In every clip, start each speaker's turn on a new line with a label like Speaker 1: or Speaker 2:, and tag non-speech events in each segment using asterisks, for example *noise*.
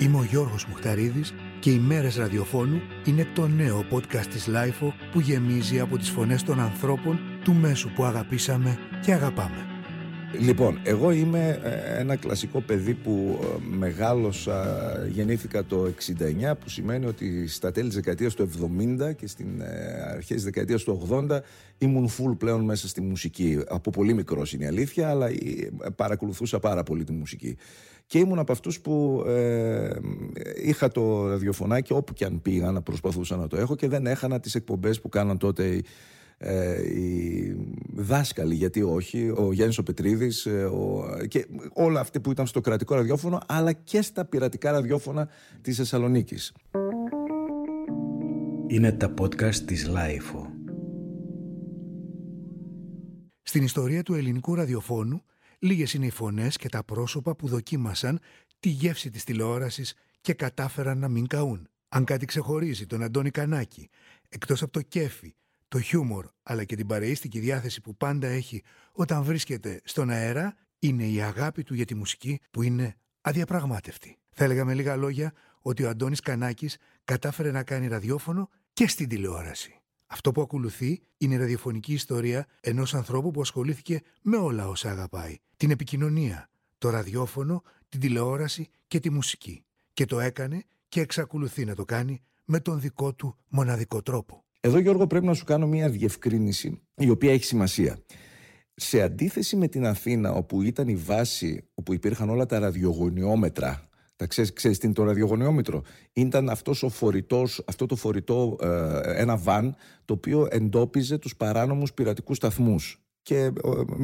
Speaker 1: Είμαι ο Γιώργος Μουχταρίδης και οι μέρες ραδιοφώνου είναι το νέο podcast της Lifeo που γεμίζει από τις φωνές των ανθρώπων του μέσου που αγαπήσαμε και αγαπάμε.
Speaker 2: Λοιπόν, εγώ είμαι ε, ένα κλασικό παιδί που ε, μεγάλωσα, γεννήθηκα το 69 που σημαίνει ότι στα τέλη της δεκαετίας του 70 και στην ε, αρχές της δεκαετίας του 80 ήμουν full πλέον μέσα στη μουσική. Από πολύ μικρός είναι η αλήθεια, αλλά παρακολουθούσα πάρα πολύ τη μουσική. Και ήμουν από αυτούς που ε, είχα το ραδιοφωνάκι όπου και αν πήγα να προσπαθούσα να το έχω και δεν έχανα τις εκπομπές που κάναν τότε ε, οι δάσκαλοι, γιατί όχι, ο Γιάννης ο Πετρίδης ε, ο, και όλα αυτοί που ήταν στο κρατικό ραδιόφωνο αλλά και στα πειρατικά ραδιόφωνα της Θεσσαλονίκης.
Speaker 1: Είναι τα podcast της LiFO. Στην ιστορία του ελληνικού ραδιοφώνου λίγες είναι οι φωνές και τα πρόσωπα που δοκίμασαν τη γεύση της τηλεόρασης και κατάφεραν να μην καούν. Αν κάτι ξεχωρίζει τον Αντώνη Κανάκη, εκτός από το κέφι, το χιούμορ αλλά και την παρεΐστικη διάθεση που πάντα έχει όταν βρίσκεται στον αέρα είναι η αγάπη του για τη μουσική που είναι αδιαπραγμάτευτη. Θα έλεγα με λίγα λόγια ότι ο Αντώνης Κανάκης κατάφερε να κάνει ραδιόφωνο και στην τηλεόραση. Αυτό που ακολουθεί είναι η ραδιοφωνική ιστορία ενός ανθρώπου που ασχολήθηκε με όλα όσα αγαπάει. Την επικοινωνία, το ραδιόφωνο, την τηλεόραση και τη μουσική. Και το έκανε και εξακολουθεί να το κάνει με τον δικό του μοναδικό τρόπο.
Speaker 2: Εδώ Γιώργο πρέπει να σου κάνω μια διευκρίνηση η οποία έχει σημασία. Σε αντίθεση με την Αθήνα όπου ήταν η βάση όπου υπήρχαν όλα τα ραδιογωνιόμετρα τα ξέρεις, ξέρεις τι είναι το ραδιογωνιόμετρο. Ήταν αυτός ο φορητός, αυτό το φορητό ε, ένα βαν το οποίο εντόπιζε τους παράνομους πειρατικούς σταθμούς και ε,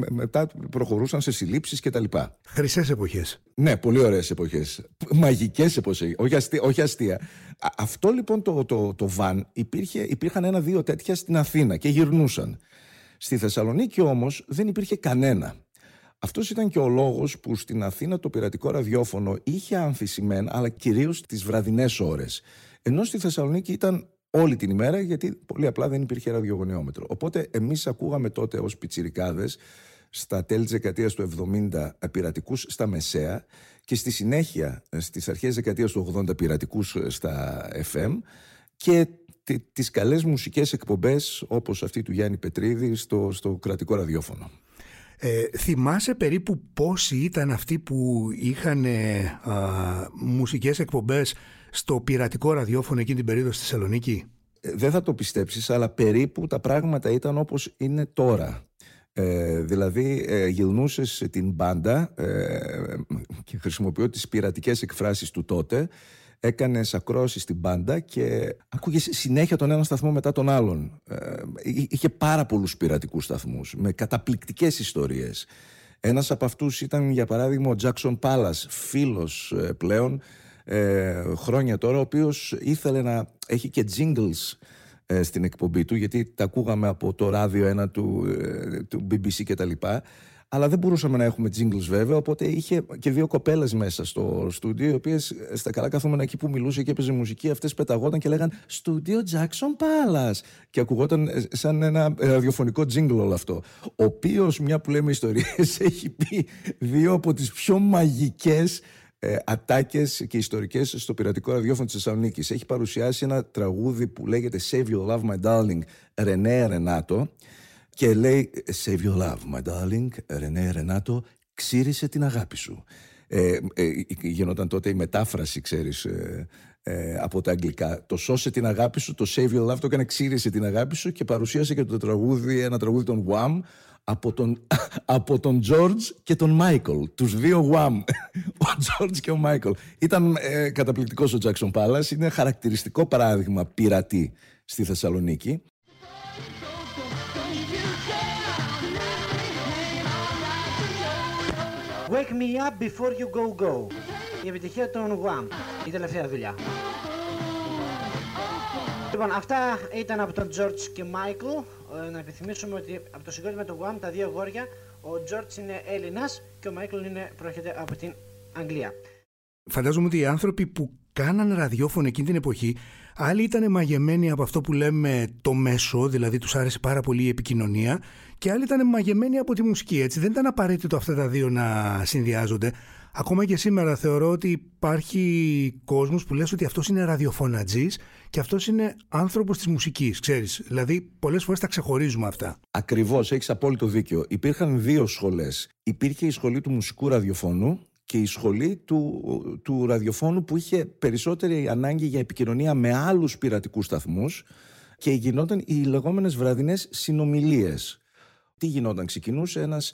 Speaker 2: μετά προχωρούσαν σε συλλήψεις και τα λοιπά.
Speaker 1: Χρυσές εποχές.
Speaker 2: Ναι, πολύ ωραίες εποχές. Μαγικές εποχές, όχι αστεία. Όχι αστεία. Αυτό λοιπόν το, το, το βαν υπήρχε, υπήρχαν ένα-δύο τέτοια στην Αθήνα και γυρνούσαν. Στη Θεσσαλονίκη όμως δεν υπήρχε κανένα. Αυτός ήταν και ο λόγος που στην Αθήνα το πειρατικό ραδιόφωνο είχε αμφισημένα, αλλά κυρίως τις βραδινές ώρες. Ενώ στη Θεσσαλονίκη ήταν όλη την ημέρα, γιατί πολύ απλά δεν υπήρχε ραδιογωνιόμετρο. Οπότε εμείς ακούγαμε τότε ως πιτσιρικάδες στα τέλη της δεκαετίας του 70 πειρατικούς στα Μεσαία και στη συνέχεια στις αρχές δεκαετίας του 80 πειρατικούς στα FM και τις καλές μουσικές εκπομπές όπως αυτή του Γιάννη Πετρίδη στο, στο κρατικό ραδιόφωνο.
Speaker 1: Ε, θυμάσαι περίπου πόσοι ήταν αυτοί που είχαν ε, α, μουσικές εκπομπές στο πειρατικό ραδιόφωνο εκείνη την περίοδο στη Θεσσαλονίκη;
Speaker 2: Ε, δεν θα το πιστέψεις, αλλά περίπου τα πράγματα ήταν όπως είναι τώρα. Ε, δηλαδή ε, γυρνούσες την μπάντα ε, και χρησιμοποιώ τις πειρατικές εκφράσεις του τότε έκανες ακρόαση στην μπάντα και άκουγες συνέχεια τον ένα σταθμό μετά τον άλλον. Ε, είχε πάρα πολλούς πειρατικούς σταθμούς με καταπληκτικές ιστορίες. Ένας από αυτούς ήταν, για παράδειγμα, ο Τζάξον Πάλα, φίλος ε, πλέον ε, χρόνια τώρα, ο οποίος ήθελε να έχει και jingles ε, στην εκπομπή του, γιατί τα ακούγαμε από το ράδιο ένα του, του BBC κτλ αλλά δεν μπορούσαμε να έχουμε jingles βέβαια, οπότε είχε και δύο κοπέλες μέσα στο στούντιο, οι οποίες στα καλά καθόμενα εκεί που μιλούσε και έπαιζε μουσική, αυτές πεταγόταν και λέγαν Στούντιο Jackson Palace. Και ακουγόταν σαν ένα ραδιοφωνικό jingle όλο αυτό. Ο οποίος, μια που λέμε ιστορίες, *laughs* έχει πει δύο από τις πιο μαγικές ε, ατάκες και ιστορικές στο πειρατικό ραδιόφωνο της Θεσσαλονίκης. Έχει παρουσιάσει ένα τραγούδι που λέγεται Save Your Love My Darling Ρενέ Ρενάτο και λέει Save your love my darling, Ρενέ Ρενάτο, ξύρισε την αγάπη σου. Ε, ε, γινόταν τότε η μετάφραση, ξέρεις, ε, ε, από τα αγγλικά. Το σώσε την αγάπη σου, το Save Your Love το έκανε ξύρισε την αγάπη σου και παρουσίασε και το τραγούδι, ένα τραγούδι των Wham από τον, *laughs* από τον George και τον Michael. Τους δύο Wham. *laughs* Ο George και ο Michael. Ήταν ε, καταπληκτικός ο Jackson Palace. Είναι χαρακτηριστικό παράδειγμα πειρατή στη Θεσσαλονίκη.
Speaker 3: Wake me up before you go go. Η επιτυχία των Guam. Η τελευταία δουλειά. Λοιπόν, αυτά ήταν από τον George και Michael. Ε, να επιθυμίσουμε ότι από το συγκρότημα του Guam τα δύο γόρια, ο George είναι Έλληνας και ο Michael είναι, προέρχεται από την Αγγλία.
Speaker 1: Φαντάζομαι ότι οι άνθρωποι που κάναν ραδιόφωνο εκείνη την εποχή, άλλοι ήταν μαγεμένοι από αυτό που λέμε το μέσο, δηλαδή τους άρεσε πάρα πολύ η επικοινωνία και άλλοι ήταν μαγεμένοι από τη μουσική. Έτσι. Δεν ήταν απαραίτητο αυτά τα δύο να συνδυάζονται. Ακόμα και σήμερα θεωρώ ότι υπάρχει κόσμος που λες ότι αυτός είναι ραδιοφωνατζής και αυτός είναι άνθρωπος της μουσικής, ξέρεις. Δηλαδή πολλές φορές τα ξεχωρίζουμε αυτά.
Speaker 2: Ακριβώς, έχεις απόλυτο δίκιο. Υπήρχαν δύο σχολές. Υπήρχε η σχολή του μουσικού ραδιοφώνου και η σχολή του, του ραδιοφώνου που είχε περισσότερη ανάγκη για επικοινωνία με άλλους πειρατικούς σταθμούς και γινόταν οι λεγόμενες βραδινές συνομιλίες. Τι γινόταν, ξεκινούσε ένας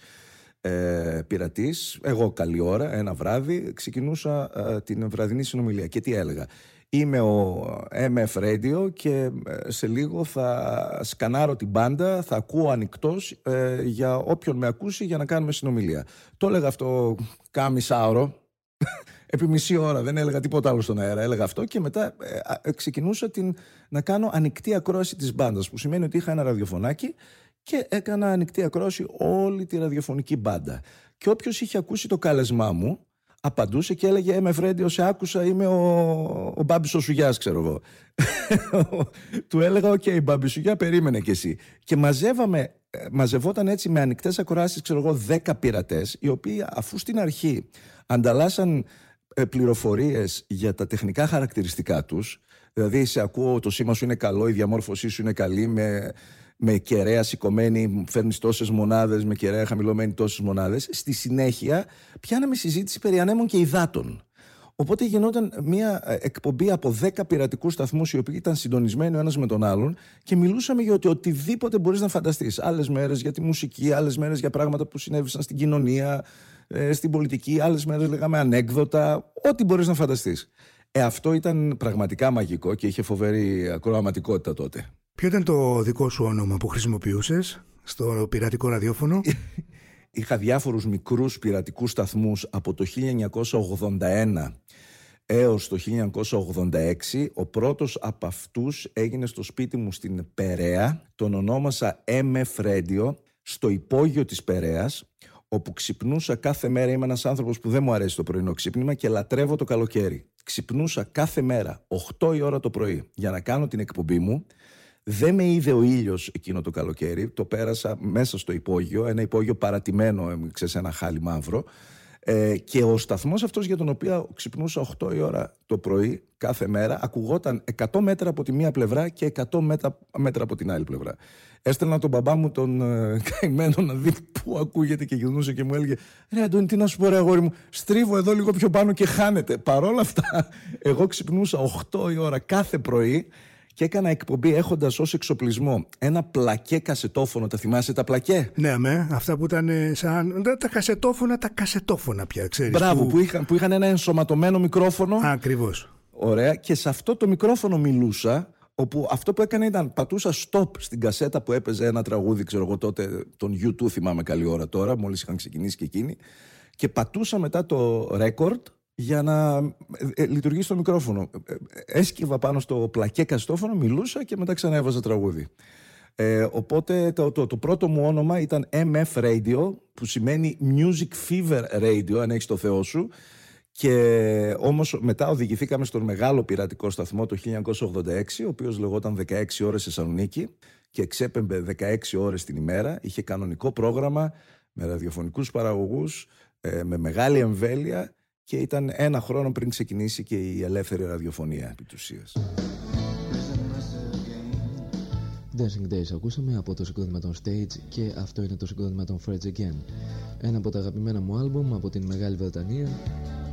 Speaker 2: ε, πειρατής, εγώ καλή ώρα, ένα βράδυ, ξεκινούσα ε, την βραδινή συνομιλία και τι έλεγα. Είμαι ο MF Radio και ε, σε λίγο θα σκανάρω την μπάντα, θα ακούω ανοιχτός ε, για όποιον με ακούσει για να κάνουμε συνομιλία. Το έλεγα αυτό κάμισάωρο, *laughs* επί μισή ώρα, δεν έλεγα τίποτα άλλο στον αέρα, έλεγα αυτό και μετά ε, ξεκινούσα την, να κάνω ανοιχτή ακρόαση της μπάντας, που σημαίνει ότι είχα ένα ραδιοφωνάκι και έκανα ανοιχτή ακρόαση όλη τη ραδιοφωνική μπάντα. Και όποιος είχε ακούσει το κάλεσμά μου, απαντούσε και έλεγε «Είμαι Φρέντι, σε άκουσα, είμαι ο, ο Μπάμπης ο Σουγιάς, ξέρω εγώ». *laughs* Του έλεγα «OK, okay, Μπάμπη Σουγιά, περίμενε κι εσύ». Και μαζεύαμε, ε, μαζευόταν έτσι με ανοιχτές ακροάσεις, ξέρω εγώ, δέκα πειρατές, οι οποίοι αφού στην αρχή ανταλλάσσαν ε, πληροφορίες για τα τεχνικά χαρακτηριστικά τους, δηλαδή σε ακούω το σήμα σου είναι καλό, η διαμόρφωσή σου είναι καλή, με με κεραία σηκωμένη, φέρνεις τόσες μονάδες, με κεραία χαμηλωμένη τόσες μονάδες. Στη συνέχεια πιάναμε συζήτηση περί ανέμων και υδάτων. Οπότε γινόταν μια ε, εκπομπή από 10 πειρατικούς σταθμούς, οι οποίοι ήταν συντονισμένοι ο ένας με τον άλλον και μιλούσαμε για ότι οτιδήποτε μπορείς να φανταστείς. Άλλες μέρες για τη μουσική, άλλες μέρες για πράγματα που συνέβησαν στην κοινωνία, ε, στην πολιτική, άλλες μέρες λέγαμε ανέκδοτα, ό,τι μπορείς να φανταστείς. Ε, αυτό ήταν πραγματικά μαγικό και είχε φοβερή ακροαματικότητα τότε.
Speaker 1: Ποιο ήταν το δικό σου όνομα που χρησιμοποιούσες στο πειρατικό ραδιόφωνο; *laughs*
Speaker 2: Είχα διάφορους μικρούς πειρατικούς σταθμούς από το 1981 έως το 1986. Ο πρώτος από αυτούς έγινε στο σπίτι μου στην Περαία. Τον ονόμασα MF Radio στο υπόγειο της Περαίας όπου ξυπνούσα κάθε μέρα. Είμαι ένας άνθρωπος που δεν μου αρέσει το πρωινό ξύπνημα και λατρεύω το καλοκαίρι. Ξυπνούσα κάθε μέρα 8 η ώρα το πρωί για να κάνω την εκπομπή μου δεν με είδε ο ήλιος εκείνο το καλοκαίρι. Το πέρασα μέσα στο υπόγειο, ένα υπόγειο παρατημένο, ε, ξέρεις, ένα χάλι μαύρο. Ε, και ο σταθμός αυτός για τον οποίο ξυπνούσα 8 η ώρα το πρωί κάθε μέρα ακουγόταν 100 μέτρα από τη μία πλευρά και 100 μέτρα, μέτρα από την άλλη πλευρά. Έστελνα τον μπαμπά μου τον ε, *laughs* καημένο να δει πού ακούγεται και γυρνούσε και μου έλεγε Ρε Αντώνη, τι να σου πω, ρε αγόρι μου, στρίβω εδώ λίγο πιο πάνω και χάνεται. Παρόλα αυτά, εγώ ξυπνούσα 8 η ώρα κάθε πρωί και έκανα εκπομπή έχοντας ως εξοπλισμό ένα πλακέ κασετόφωνο. Τα θυμάσαι τα πλακέ;
Speaker 1: Ναι, με αυτά που ήταν σαν. Τα κασετόφωνα, τα κασετόφωνα πια, ξέρεις.
Speaker 2: Μπράβο, που... είχαν, που είχαν ένα ενσωματωμένο μικρόφωνο.
Speaker 1: Ακριβώς.
Speaker 2: Ωραία, και σε αυτό το μικρόφωνο μιλούσα. Όπου αυτό που έκανε ήταν πατούσα stop στην κασέτα που έπαιζε ένα τραγούδι, ξέρω εγώ τότε, τον U2 θυμάμαι καλή ώρα τώρα, μόλις είχαν ξεκινήσει και εκείνοι. Και πατούσα μετά το record για να ε, ε, λειτουργήσει το μικρόφωνο. Ε, έσκυβα πάνω στο πλακέ καστόφωνο, μιλούσα και μετά ξανά έβαζα τραγούδι. Ε, οπότε το, το, το, πρώτο μου όνομα ήταν MF Radio, που σημαίνει Music Fever Radio, αν έχεις το θεό σου. Και όμως μετά οδηγηθήκαμε στον μεγάλο πειρατικό σταθμό το 1986, ο οποίος λεγόταν 16 ώρες Θεσσαλονίκη και εξέπεμπε 16 ώρες την ημέρα. Είχε κανονικό πρόγραμμα με ραδιοφωνικούς παραγωγούς, με μεγάλη εμβέλεια και ήταν ένα χρόνο πριν ξεκινήσει και η ελεύθερη ραδιοφωνία επί του
Speaker 4: Dancing Days ακούσαμε από το συγκρότημα των Stage και αυτό είναι το συγκρότημα των Freds Again. Ένα από τα αγαπημένα μου άλμπουμ από την Μεγάλη Βρετανία,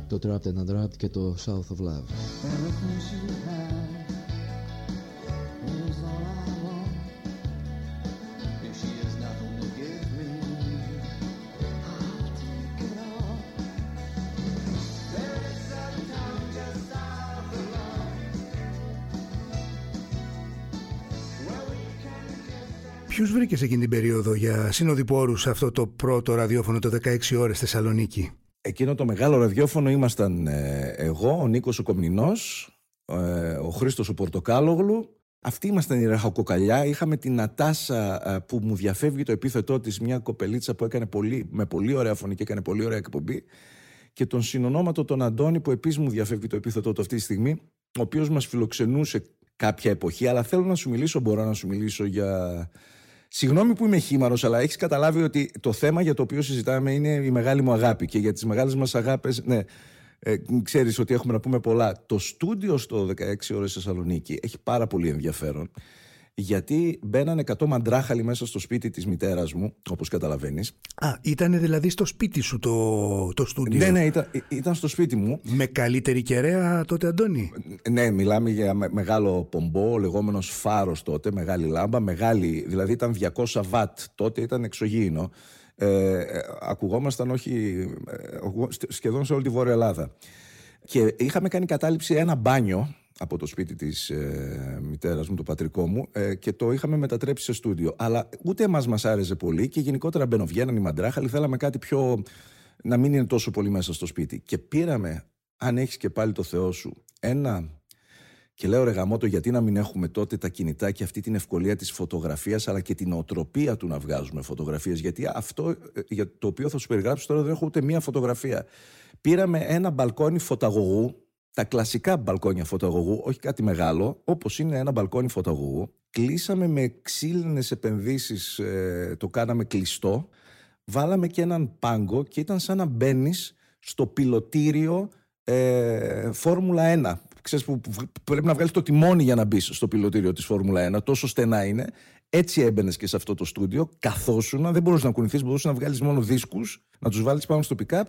Speaker 4: το Trapped and Unwrapped και το South of Love.
Speaker 1: Βρήκες εκείνη την περίοδο για συνοδοιπόρου σε αυτό το πρώτο ραδιόφωνο το 16 ώρες Θεσσαλονίκη;
Speaker 2: Εκείνο το μεγάλο ραδιόφωνο ήμασταν ε, εγώ, ο Νίκος ο Κομνηνός, ε, ο Χρήστος ο Πορτοκάλογλου. Αυτοί ήμασταν η Ραχοκοκαλιά. Είχαμε την Νατάσα ε, που μου διαφεύγει το επίθετό της, μια κοπελίτσα που έκανε πολύ, με πολύ ωραία φωνή και έκανε πολύ ωραία εκπομπή. Και τον συνονόματο τον Αντώνη που επίσης μου διαφεύγει το επίθετό του αυτή τη στιγμή, ο οποίος μας φιλοξενούσε κάποια εποχή. Αλλά θέλω να σου μιλήσω, μπορώ να σου μιλήσω για Συγγνώμη που είμαι χήμαρο, αλλά έχεις καταλάβει ότι το θέμα για το οποίο συζητάμε είναι η μεγάλη μου αγάπη. Και για τις μεγάλες μας αγάπες, ναι, ε, ξέρεις ότι έχουμε να πούμε πολλά. Το στούντιο στο 16 ώρες Θεσσαλονίκη έχει πάρα πολύ ενδιαφέρον γιατί μπαίνανε 100 μαντράχαλοι μέσα στο σπίτι της μητέρας μου, όπως καταλαβαίνεις.
Speaker 1: Α, ήταν δηλαδή στο σπίτι σου το, το στούντιο;
Speaker 2: Ναι, ναι, ήταν, ήταν στο σπίτι μου.
Speaker 1: Με καλύτερη κεραία τότε, Αντώνη;
Speaker 2: Ναι, μιλάμε για μεγάλο πομπό, λεγόμενος φάρος τότε, μεγάλη λάμπα, μεγάλη, δηλαδή ήταν 200 βατ, τότε ήταν εξωγήινο. Ε, ακουγόμασταν όχι, ε, σχεδόν σε όλη τη Βόρεια Ελλάδα. Και είχαμε κάνει κατάληψη ένα μπάνιο από το σπίτι της ε, μητέρας μου, το πατρικό μου ε, και το είχαμε μετατρέψει σε στούντιο. Αλλά ούτε εμάς μας άρεσε πολύ και γενικότερα μπαινοβγαίναν οι μαντράχαλοι, θέλαμε κάτι πιο... να μην είναι τόσο πολύ μέσα στο σπίτι. Και πήραμε, αν έχεις και πάλι το Θεό σου, ένα... Και λέω ρε γαμώτο γιατί να μην έχουμε τότε τα κινητά και αυτή την ευκολία της φωτογραφίας αλλά και την οτροπία του να βγάζουμε φωτογραφίες γιατί αυτό ε, για το οποίο θα σου περιγράψω τώρα δεν έχω ούτε μία φωτογραφία. Πήραμε ένα μπαλκόνι φωταγωγού τα κλασικά μπαλκόνια φωτογωγού, όχι κάτι μεγάλο, όπως είναι ένα μπαλκόνι φωτογωγού. Κλείσαμε με ξύλινες επενδύσεις, ε, το κάναμε κλειστό. Βάλαμε και έναν πάγκο και ήταν σαν να μπαίνεις στο πιλωτήριο ε, Φόρμουλα 1. Ξέρεις που πρέπει να βγάλεις το τιμόνι για να μπεις στο πιλωτήριο της Φόρμουλα 1. Τόσο στενά είναι. Έτσι έμπαινες και σε αυτό το στούντιο. Καθόσουνα, δεν μπορούσες να κουνηθείς, μπορούσες να βγάλεις μόνο δίσκους, να τους βάλεις πάνω στο pick-up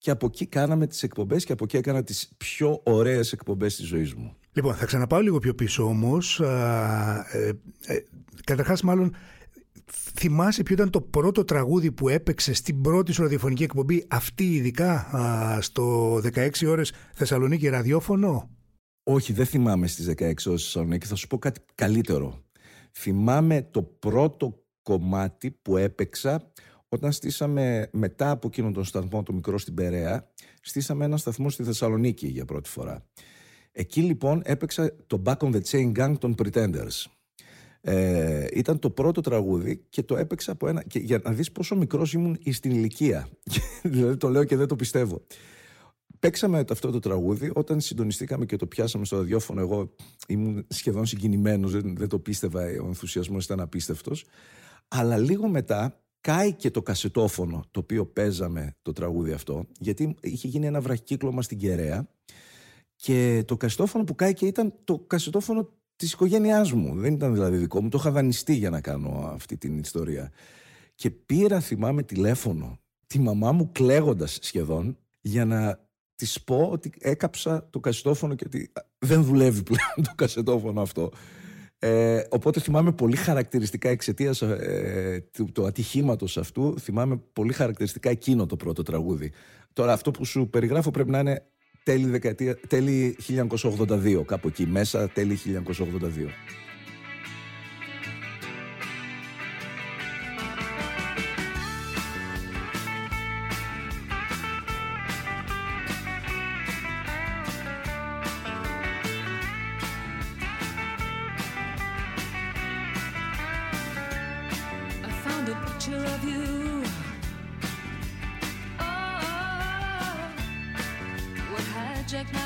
Speaker 2: και από εκεί κάναμε τις εκπομπές και από εκεί έκανα τις πιο ωραίες εκπομπές της ζωής μου.
Speaker 1: Λοιπόν, θα ξαναπάω λίγο πιο πίσω όμως. Ε, ε, καταρχάς μάλλον θυμάσαι ποιο ήταν το πρώτο τραγούδι που έπαιξε στην πρώτη σου ραδιοφωνική εκπομπή αυτή ειδικά α, στο 16 ώρες Θεσσαλονίκη ραδιόφωνο;
Speaker 2: Όχι, δεν θυμάμαι στις 16 ώρες Θεσσαλονίκη. Θα σου πω κάτι καλύτερο. Θυμάμαι το πρώτο κομμάτι που έπαιξα όταν στήσαμε μετά από εκείνον τον σταθμό, το μικρό στην Περαία, στήσαμε ένα σταθμό στη Θεσσαλονίκη για πρώτη φορά. Εκεί λοιπόν έπαιξα το Back on the Chain Gang των Pretenders. Ε, ήταν το πρώτο τραγούδι και το έπαιξα από ένα. Και για να δεις πόσο μικρός ήμουν στην ηλικία. *laughs* δηλαδή το λέω και δεν το πιστεύω. Παίξαμε αυτό το τραγούδι όταν συντονιστήκαμε και το πιάσαμε στο ραδιόφωνο. Εγώ ήμουν σχεδόν συγκινημένος, δεν, δεν το πίστευα. Ο ενθουσιασμός ήταν απίστευτος. Αλλά λίγο μετά κάει και το κασετόφωνο το οποίο παίζαμε το τραγούδι αυτό, γιατί είχε γίνει ένα βραχικύκλωμα στην Κεραία και το κασετόφωνο που κάει και ήταν το κασετόφωνο της οικογένειάς μου. Δεν ήταν δηλαδή δικό μου, το είχα δανειστεί για να κάνω αυτή την ιστορία. Και πήρα, θυμάμαι, τηλέφωνο τη μαμά μου κλαίγοντας σχεδόν για να της πω ότι έκαψα το κασετόφωνο και ότι δεν δουλεύει πλέον το κασετόφωνο αυτό. Ε, οπότε θυμάμαι πολύ χαρακτηριστικά εξαιτίας ε, του, του ατυχήματος αυτού, θυμάμαι πολύ χαρακτηριστικά εκείνο το πρώτο τραγούδι. Τώρα αυτό που σου περιγράφω πρέπει να είναι τέλη, δεκαετία, τέλη 1982, κάπου εκεί μέσα, τέλη 1982.
Speaker 1: picture of you. Oh, what hijacked my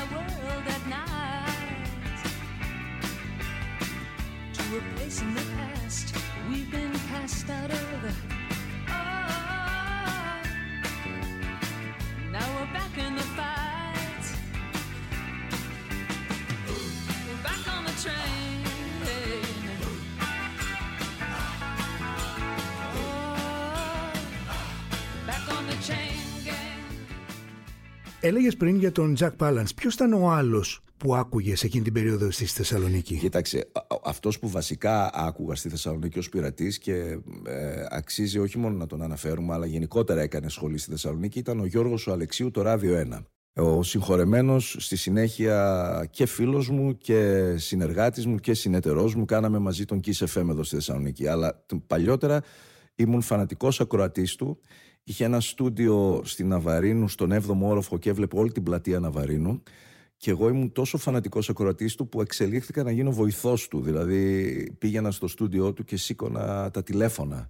Speaker 1: Έλεγες πριν για τον Τζακ Πάλαντ. Ποιος ήταν ο άλλος που άκουγες εκείνη την περίοδο στη Θεσσαλονίκη;
Speaker 2: Κοίταξε, αυτός που βασικά άκουγα στη Θεσσαλονίκη ως πειρατής και ε, αξίζει όχι μόνο να τον αναφέρουμε, αλλά γενικότερα έκανε σχολή στη Θεσσαλονίκη ήταν ο Γιώργος ο Αλεξίου, το Ράδιο 1. Ο συγχωρεμένος στη συνέχεια και φίλος μου και συνεργάτης μου και συνεταιρός μου. Κάναμε μαζί τον Kiss FM εδώ στη Θεσσαλονίκη. Αλλά παλιότερα ήμουν φανατικός ακροατής του. Είχε ένα στούντιο στην Ναβαρίνου, στον 7ο όροφο και έβλεπε όλη την πλατεία Ναβαρίνου. Και εγώ ήμουν τόσο φανατικός ακροατής του που εξελίχθηκα να γίνω βοηθός του. Δηλαδή πήγαινα στο στούντιό του και σήκωνα τα τηλέφωνα.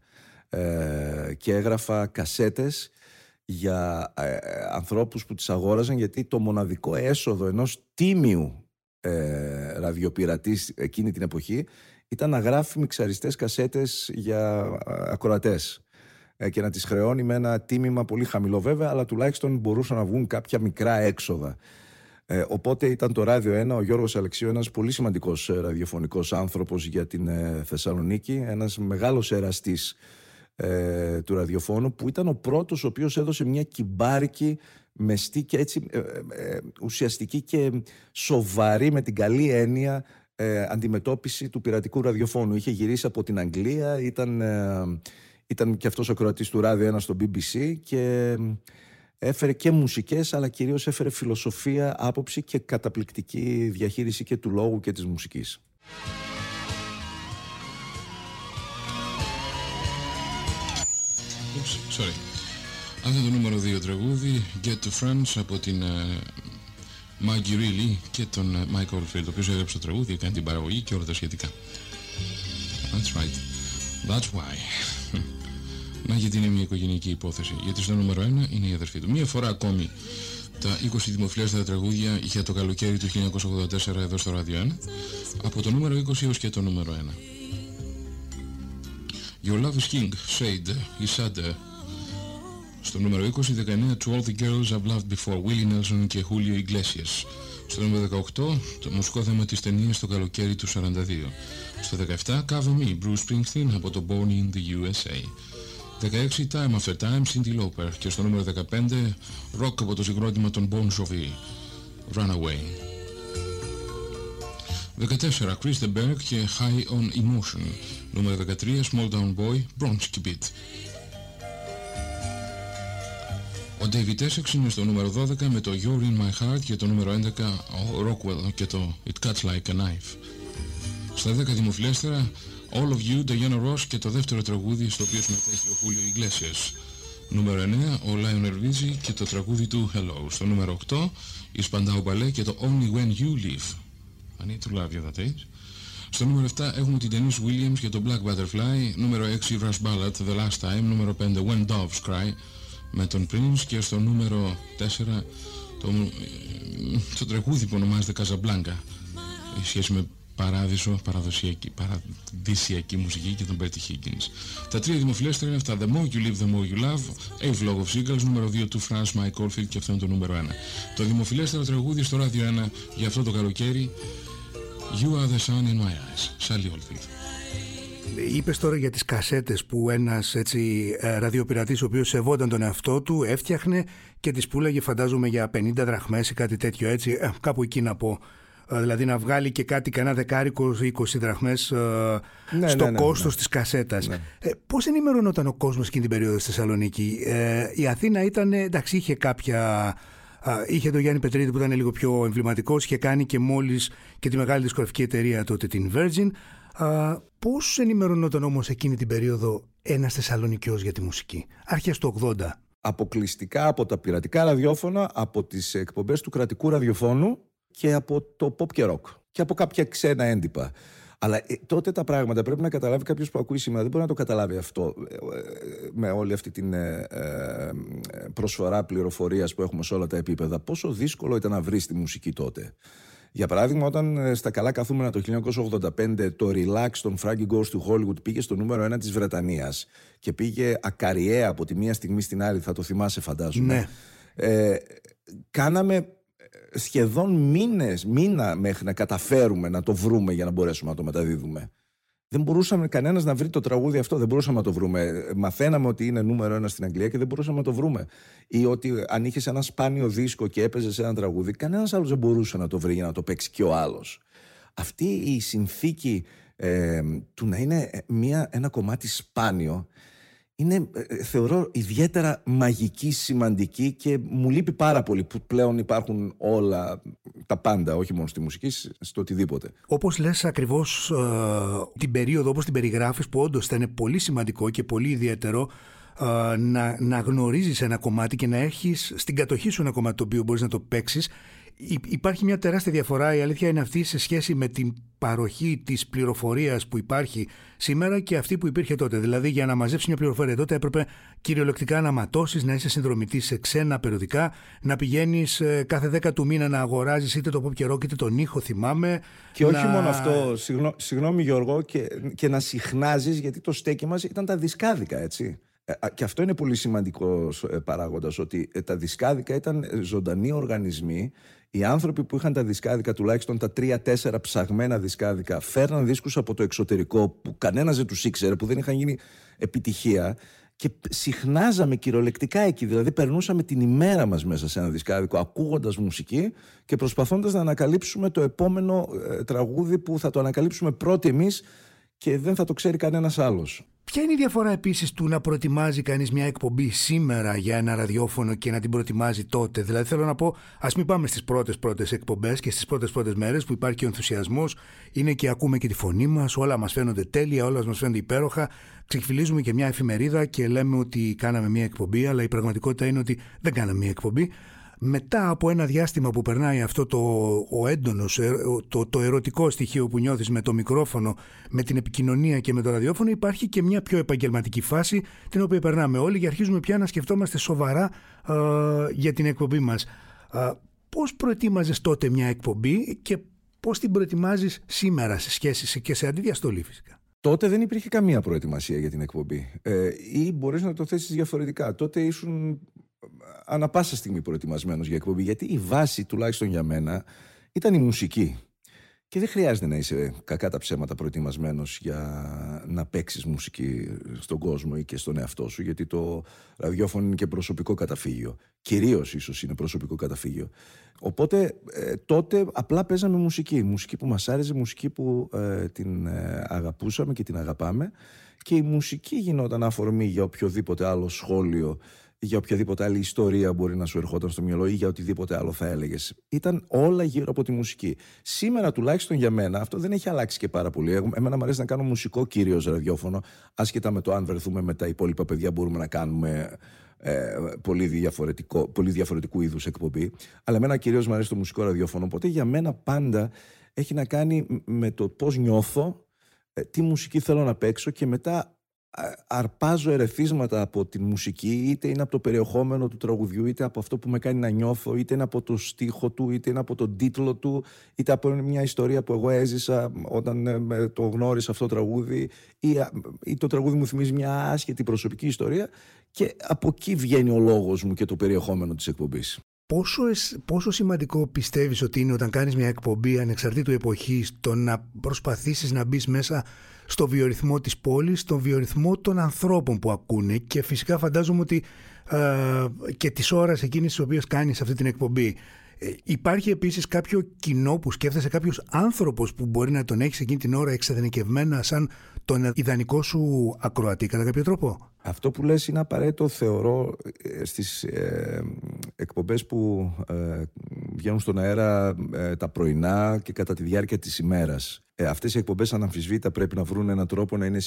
Speaker 2: Ε, και έγραφα κασέτες για ε, ανθρώπους που τις αγόραζαν γιατί το μοναδικό έσοδο ενός τίμιου ε, ραδιοπειρατής εκείνη την εποχή ήταν να γράφει μιξαριστές κασέτες για ακροατές ε, και να τις χρεώνει με ένα τίμημα πολύ χαμηλό βέβαια, αλλά τουλάχιστον μπορούσαν να βγουν κάποια μικρά έξοδα. Ε, οπότε ήταν το Ράδιο 1, ο Γιώργος Αλεξίου, ένας πολύ σημαντικός ε, ραδιοφωνικός άνθρωπος για την ε, Θεσσαλονίκη, ένας μεγάλος εραστής ε, του ραδιοφώνου, που ήταν ο πρώτος ο οποίος έδωσε μια κυμπάρικη, μεστή και έτσι ουσιαστική και σοβαρή με την καλή έννοια αντιμετώπιση του πειρατικού ραδιοφώνου. Είχε γυρίσει από την Αγγλία, ήταν, ήταν και αυτός ο κροατής του Ράδιο 1 στο BBC και έφερε και μουσικές αλλά κυρίως έφερε φιλοσοφία, άποψη και καταπληκτική διαχείριση και του λόγου και της μουσικής.
Speaker 5: Oops, sorry. Αυτό το νούμερο 2 τραγούδι Get to Friends από την uh, Maggie Reilly και τον uh, Mike Oldfield ο οποίος έγραψε το τραγούδι, έκανε την παραγωγή και όλα τα σχετικά. That's right. That's why. Να γιατί είναι μια οικογενειακή υπόθεση. Γιατί στο νούμερο 1 είναι η αδερφή του. Μία φορά ακόμη τα 20 δημοφιλέστερα τραγούδια για το καλοκαίρι του 1984 εδώ στο Radio 1 από το νούμερο 20 έως και το νούμερο 1. Your Love is King, Shade, Isade. Στο νούμερο 20, 19, To All the Girls I've Loved Before, Willie Nelson και Julio Iglesias. Στο νούμερο 18, το μουσικό θέμα της ταινίας το καλοκαίρι του 42. Στο 17, Cover Me, Bruce Springsteen από το Born in the USA. 16 Time After Time Cindy Lauper και στο νούμερο 15 Rock από το συγκρότημα των Bon Jovi Runaway 14 Chris the Berg και High on Emotion νούμερο 13 Small Down Boy Bronski Beat Ο David Essex είναι στο νούμερο 12 με το You're in My Heart και το νούμερο 11 ο Rockwell και το It Cuts Like a Knife στα 10 δημοφιλέστερα All of You, Diana Ross και το δεύτερο τραγούδι στο οποίο συμμετέχει ο Χούλιο Ιγκλέσιας. Νούμερο 9, ο Lionel Richie και το τραγούδι του Hello. Στο νούμερο 8, η Spandau Ballet και το Only When You Leave. I need to love you that age. Στο νούμερο 7 έχουμε την Denise Williams και το Black Butterfly. Νούμερο 6, Rush Ballad, The Last Time. Νούμερο 5, When Doves Cry με τον Prince. Και στο νούμερο 4, το, το τραγούδι που ονομάζεται Casablanca. Η σχέση με παράδεισο, παραδοσιακή, παραδυσιακή μουσική και τον Betty Higgins. Τα τρία δημοφιλέστερα είναι αυτά. The More You Live, The More You Love, A Vlog of Singles, νούμερο 2 του France Mike Oldfield και αυτό είναι το νούμερο 1. Το δημοφιλέστερο τραγούδι στο ράδιο 1 για αυτό το καλοκαίρι You Are The Sun In My Eyes, Sally Oldfield.
Speaker 1: Είπες τώρα για τις κασέτες που ένας έτσι ε, ραδιοπειρατής ο οποίος σεβόταν τον εαυτό του έφτιαχνε και τις πουλάγε φαντάζομαι για 50 δραχμές ή κάτι τέτοιο έτσι, ε, κάπου εκεί να πω. Ε, δηλαδή να βγάλει και κάτι κανένα δεκάρικο 20 δραχμές ε, ναι, στο ναι, ναι, κόστος ναι. της κασέτας. Ναι. Ε, πώς ενημερωνόταν ο κόσμος εκείνη την περίοδο στη Θεσσαλονίκη; Ε, η Αθήνα ήταν, εντάξει είχε κάποια... Είχε τον Γιάννη Πετρίδη που ήταν λίγο πιο εμβληματικός, είχε κάνει και μόλις και τη μεγάλη δισκογραφική εταιρεία τότε την Virgin. Πώς ενημερωνόταν όμως εκείνη την περίοδο ένας Θεσσαλονικιός για τη μουσική, αρχές του 80.
Speaker 2: Αποκλειστικά από τα πειρατικά ραδιόφωνα, από τις εκπομπές του κρατικού ραδιοφώνου και από το pop και rock και από κάποια ξένα έντυπα. Αλλά ε, τότε τα πράγματα πρέπει να καταλάβει κάποιος που ακούει σήμερα. Δεν μπορεί να το καταλάβει αυτό ε, ε, με όλη αυτή την προσφορά πληροφορίας που έχουμε σε όλα τα επίπεδα. Πόσο δύσκολο ήταν να βρεις τη μουσική τότε. Για παράδειγμα, όταν στα καλά καθούμενα το 1985 το Relax των Frankie Goes του Hollywood πήγε στο νούμερο 1 της Βρετανίας και πήγε ακαριέα από τη μία στιγμή στην άλλη, θα το θυμάσαι φαντάζομαι.
Speaker 1: Ναι.
Speaker 2: Ε, κάναμε σχεδόν μήνες, μήνα μέχρι να καταφέρουμε να το βρούμε για να μπορέσουμε να το μεταδίδουμε. Δεν μπορούσαμε κανένας να βρει το τραγούδι αυτό, δεν μπορούσαμε να το βρούμε. Μαθαίναμε ότι είναι νούμερο ένα στην Αγγλία και δεν μπορούσαμε να το βρούμε. Ή ότι αν είχες ένα σπάνιο δίσκο και έπαιζες ένα τραγούδι, κανένας άλλος δεν μπορούσε να το βρει για να το παίξει και ο άλλος. Αυτή η συνθήκη ε, του να είναι μια, ένα κομμάτι σπάνιο είναι, ε, ε, θεωρώ, ιδιαίτερα μαγική, σημαντική και μου λείπει πάρα πολύ που πλέον υπάρχουν όλα τα πάντα, όχι μόνο στη μουσική, στο οτιδήποτε.
Speaker 1: Όπως λες ακριβώς ε, την περίοδο, όπως την περιγράφεις, που όντως θα είναι πολύ σημαντικό και πολύ ιδιαίτερο να, να γνωρίζεις ένα κομμάτι και να έχεις στην κατοχή σου ένα κομμάτι το οποίο μπορείς να το παίξεις. Υπάρχει μια τεράστια διαφορά, η αλήθεια είναι αυτή, σε σχέση με την παροχή της πληροφορίας που υπάρχει σήμερα και αυτή που υπήρχε τότε. Δηλαδή για να μαζέψεις μια πληροφορία τότε έπρεπε κυριολεκτικά να ματώσεις, να είσαι συνδρομητής σε ξένα περιοδικά, να πηγαίνεις ε, κάθε δέκα του μήνα να αγοράζεις είτε το pop καιρό είτε τον ήχο θυμάμαι.
Speaker 2: Και όχι μόνο αυτό, συγγνώμη Γιώργο, και, και να συχνάζεις γιατί το στέκι μας ήταν τα δισκάδικα έτσι. Ε, και αυτό είναι πολύ σημαντικός ε, παράγοντας, ότι ε, τα δισκάδικα ήταν ζωντανοί οργανισμοί. Οι άνθρωποι που είχαν τα δισκάδικα, τουλάχιστον τα τρία-τέσσερα ψαγμένα δισκάδικα, φέρναν δίσκους από το εξωτερικό που κανένας δεν τους ήξερε, που δεν είχαν γίνει επιτυχία. Και συχνάζαμε κυριολεκτικά εκεί. Δηλαδή, περνούσαμε την ημέρα μας μέσα σε ένα δισκάδικο, ακούγοντας μουσική και προσπαθώντας να ανακαλύψουμε το επόμενο τραγούδι που θα το ανακαλύψουμε πρώτοι εμείς και δεν θα το ξέρει κανένας άλλος.
Speaker 1: Ποια είναι η διαφορά επίσης του να προετοιμάζει κανείς μια εκπομπή σήμερα για ένα ραδιόφωνο και να την προετοιμάζει τότε; Δηλαδή θέλω να πω, ας μην πάμε στις πρώτες πρώτες εκπομπές και στις πρώτες πρώτες μέρες που υπάρχει και ο ενθουσιασμός, είναι και ακούμε και τη φωνή μας, όλα μας φαίνονται τέλεια, όλα μας φαίνονται υπέροχα. Ξεκφυλίζουμε και μια εφημερίδα και λέμε ότι κάναμε μια εκπομπή, αλλά η πραγματικότητα είναι ότι δεν κάναμε μια εκπομπή μετά από ένα διάστημα που περνάει αυτό το ο έντονος, ε, το, το ερωτικό στοιχείο που νιώθεις με το μικρόφωνο, με την επικοινωνία και με το ραδιόφωνο υπάρχει και μια πιο επαγγελματική φάση την οποία περνάμε όλοι και αρχίζουμε πια να σκεφτόμαστε σοβαρά για την εκπομπή μας. Α, πώς προετοίμαζες τότε μια εκπομπή και πώς την προετοιμάζεις σήμερα σε σχέση και σε αντιδιαστολή φυσικά;
Speaker 2: Τότε δεν υπήρχε καμία προετοιμασία για την εκπομπή. Ε, ή μπορείς να το θέσεις διαφορετικά. Τότε ήσουν ανα πάσα στιγμή προετοιμασμένος για εκπομπή γιατί η βάση τουλάχιστον για μένα ήταν η μουσική. Και δεν χρειάζεται να είσαι κακά τα ψέματα προετοιμασμένος για να παίξεις μουσική στον κόσμο ή και στον εαυτό σου γιατί το ραδιόφωνο είναι και προσωπικό καταφύγιο. Κυρίως ίσως είναι προσωπικό καταφύγιο. Οπότε ε, τότε απλά παίζαμε μουσική. Μουσική που μας άρεσε, μουσική που ε, την ε, αγαπούσαμε και την αγαπάμε. Και η μουσική γινόταν αφορμή για οποιοδήποτε άλλο σχόλιο για οποιαδήποτε άλλη ιστορία μπορεί να σου ερχόταν στο μυαλό ή για οτιδήποτε άλλο θα έλεγες. Ήταν όλα γύρω από τη μουσική. Σήμερα, τουλάχιστον για μένα, αυτό δεν έχει αλλάξει και πάρα πολύ. Εμένα μου αρέσει να κάνω μουσικό κυρίως ραδιόφωνο, άσχετα με το αν βρεθούμε με τα υπόλοιπα παιδιά, μπορούμε να κάνουμε ε, πολύ, διαφορετικό, πολύ διαφορετικού είδους εκπομπή. Αλλά εμένα κυρίως μου αρέσει το μουσικό ραδιόφωνο. Οπότε για μένα πάντα έχει να κάνει με το πώς νιώθω, ε, τι μουσική θέλω να παίξω και μετά αρπάζω ερεθίσματα από τη μουσική είτε είναι από το περιεχόμενο του τραγουδιού είτε από αυτό που με κάνει να νιώθω είτε είναι από το στίχο του είτε είναι από τον τίτλο του είτε από μια ιστορία που εγώ έζησα όταν ε, το γνώρισα αυτό το τραγούδι ή, ή το τραγούδι μου θυμίζει μια άσχετη προσωπική ιστορία και από εκεί βγαίνει ο λόγος μου και το περιεχόμενο της εκπομπής.
Speaker 1: Πόσο, πόσο σημαντικό πιστεύεις ότι είναι όταν κάνεις μια εκπομπή ανεξαρτήτου εποχής το να προσπαθήσεις να μπεις μέσα στο βιορυθμό της πόλης, στον βιορυθμό των ανθρώπων που ακούνε και φυσικά φαντάζομαι ότι ε, και τις ώρες εκείνες τις οποίες κάνεις αυτή την εκπομπή. Ε, υπάρχει επίσης κάποιο κοινό που σκέφτεσαι, κάποιος άνθρωπος που μπορεί να τον έχεις εκείνη την ώρα εξεδενικευμένα σαν τον ιδανικό σου ακροατή κατά κάποιο τρόπο;
Speaker 2: Αυτό που λες είναι απαραίτητο θεωρώ ε, στις ε, εκπομπές που ε, βγαίνουν στον αέρα ε, τα πρωινά και κατά τη διάρκεια της ημέρας. Ε, αυτές οι εκπομπές αναμφισβήτα πρέπει να βρουν έναν τρόπο να είναι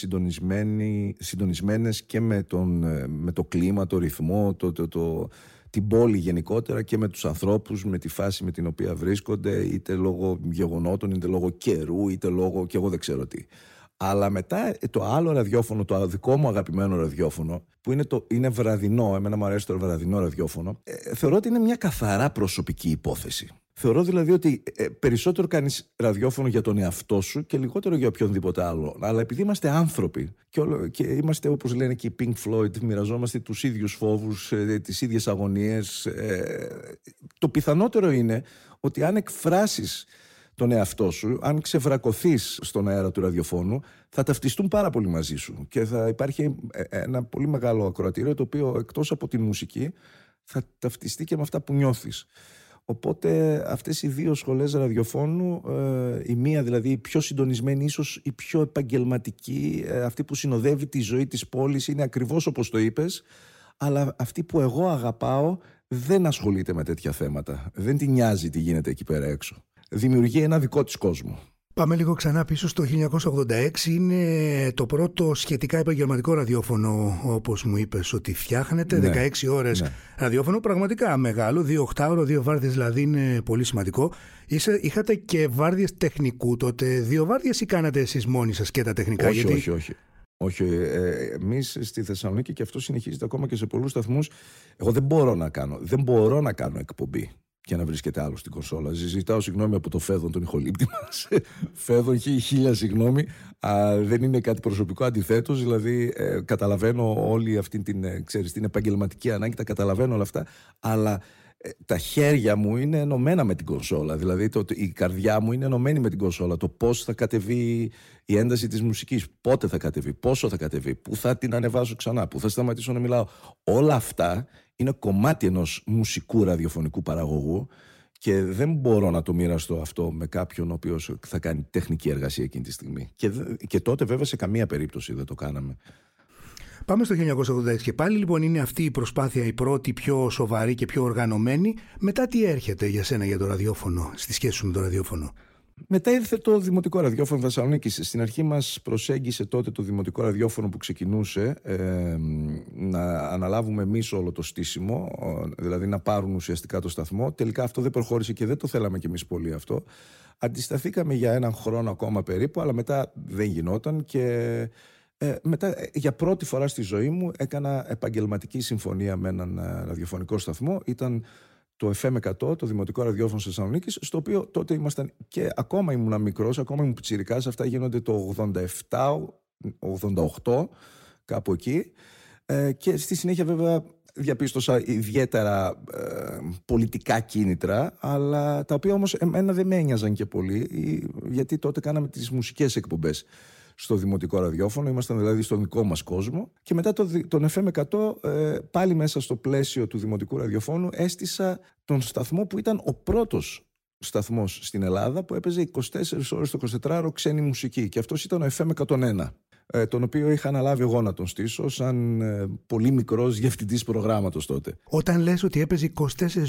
Speaker 2: συντονισμένες και με, τον, με το κλίμα, το ρυθμό, το, το, το, την πόλη γενικότερα και με τους ανθρώπους, με τη φάση με την οποία βρίσκονται είτε λόγω γεγονότων, είτε λόγω καιρού, είτε λόγω και εγώ δεν ξέρω τι. Αλλά μετά ε, το άλλο ραδιόφωνο, το δικό μου αγαπημένο ραδιόφωνο, που είναι, το, είναι βραδινό, εμένα μου αρέσει το βραδινό ραδιόφωνο, ε, θεωρώ ότι είναι μια καθαρά προσωπική υπόθεση. Θεωρώ δηλαδή ότι ε, περισσότερο κάνεις ραδιόφωνο για τον εαυτό σου και λιγότερο για οποιονδήποτε άλλο. Αλλά επειδή είμαστε άνθρωποι και, όλο, και είμαστε όπως λένε και οι Pink Floyd, μοιραζόμαστε τους ίδιους φόβους, ε, τις ίδιες αγωνίες. Ε, το πιθανότερο είναι ότι αν εκφράσεις τον εαυτό σου, αν ξεβρακωθείς στον αέρα του ραδιοφώνου, θα ταυτιστούν πάρα πολύ μαζί σου και θα υπάρχει ε, ένα πολύ μεγάλο ακροατήριο το οποίο εκτός από τη μουσική θα ταυτιστεί και με αυτά που νιώθεις. Οπότε αυτές οι δύο σχολές ραδιοφώνου, ε, η μία δηλαδή η πιο συντονισμένη, ίσως η πιο επαγγελματική, ε, αυτή που συνοδεύει τη ζωή της πόλης, είναι ακριβώς όπως το είπες, αλλά αυτή που εγώ αγαπάω δεν ασχολείται με τέτοια θέματα. Δεν την νοιάζει τι γίνεται εκεί πέρα έξω δημιουργεί ένα δικό της κόσμο.
Speaker 1: Πάμε λίγο ξανά πίσω στο 1986. Είναι το πρώτο σχετικά επαγγελματικό ραδιόφωνο, όπως μου είπες, ότι φτιάχνετε.
Speaker 2: Ναι.
Speaker 1: 16 ώρες
Speaker 2: Ναι.
Speaker 1: ραδιόφωνο, πραγματικά μεγάλο. Δύο οκτάωρο, δύο βάρδιες δηλαδή είναι πολύ σημαντικό. Είσαι, είχατε και βάρδιες τεχνικού τότε. Δύο βάρδιες ή κάνατε εσείς μόνοι σας και τα τεχνικά;
Speaker 2: όχι, όχι, όχι. Όχι, ε, εμείς στη Θεσσαλονίκη και αυτό συνεχίζεται ακόμα και σε πολλούς σταθμούς. Εγώ δεν μπορώ να κάνω, δεν μπορώ να κάνω εκπομπή και να βρίσκεται άλλο στην κονσόλα. Ζητάω συγγνώμη από το Φέδον, τον ηχολήπτη μας. *laughs* Φέδον, χι- χίλια συγγνώμη. Α, δεν είναι κάτι προσωπικό. Αντιθέτως, δηλαδή, ε, καταλαβαίνω όλη αυτή την, ε, ξέρεις, την επαγγελματική ανάγκη, τα καταλαβαίνω όλα αυτά. Αλλά ε, τα χέρια μου είναι ενωμένα με την κονσόλα. Δηλαδή, το, η καρδιά μου είναι ενωμένη με την κονσόλα. Το πώς θα κατεβεί η ένταση της μουσικής, πότε θα κατεβεί, πόσο θα κατεβεί, πού θα την ανεβάσω ξανά, πού θα σταματήσω να μιλάω. Όλα αυτά είναι κομμάτι ενός μουσικού ραδιοφωνικού παραγωγού και δεν μπορώ να το μοιραστώ αυτό με κάποιον ο οποίος θα κάνει τεχνική εργασία εκείνη τη στιγμή. Και, δε- και τότε, βέβαια, σε καμία περίπτωση δεν το κάναμε.
Speaker 1: Πάμε στο 1986 και πάλι λοιπόν είναι αυτή η προσπάθεια η πρώτη πιο σοβαρή και πιο οργανωμένη. Μετά τι έρχεται για σένα για το ραδιόφωνο, στη σχέση σου με το ραδιόφωνο;
Speaker 2: Μετά ήρθε το Δημοτικό Ραδιόφωνο Θεσσαλονίκης. Στην αρχή μας προσέγγισε τότε το Δημοτικό Ραδιόφωνο που ξεκινούσε ε, να αναλάβουμε εμείς όλο το στήσιμο, ε, δηλαδή να πάρουν ουσιαστικά το σταθμό. Τελικά αυτό δεν προχώρησε και δεν το θέλαμε κι εμείς πολύ αυτό. Αντισταθήκαμε για έναν χρόνο ακόμα περίπου, αλλά μετά δεν γινόταν και ε, μετά ε, για πρώτη φορά στη ζωή μου έκανα επαγγελματική συμφωνία με έναν ε, ραδιοφωνικό σταθμό. Ήταν το FM100, το Δημοτικό Ραδιόφωνο της Θεσσαλονίκης, στο οποίο τότε ήμασταν και ακόμα ήμουν μικρός, ακόμα ήμουν πιτσιρικάς, αυτά γίνονται το 87, 88, κάπου εκεί. Ε, και στη συνέχεια βέβαια διαπίστωσα ιδιαίτερα ε, πολιτικά κίνητρα, αλλά τα οποία όμως εμένα δεν με ένοιαζαν και πολύ, ε, γιατί τότε κάναμε τις μουσικές εκπομπές στο δημοτικό ραδιόφωνο, ήμασταν δηλαδή στον δικό μας κόσμο και μετά το, δι- τον FM100 ε, πάλι μέσα στο πλαίσιο του δημοτικού ραδιοφώνου έστησα τον σταθμό που ήταν ο πρώτος σταθμός στην Ελλάδα που έπαιζε 24 ώρες το 24ωρο ξένη μουσική. Και αυτός ήταν ο FM101 ε, τον οποίο είχα αναλάβει εγώ να τον στήσω σαν ε, πολύ μικρός διευθυντής προγράμματος τότε.
Speaker 1: Όταν λες ότι έπαιζε 24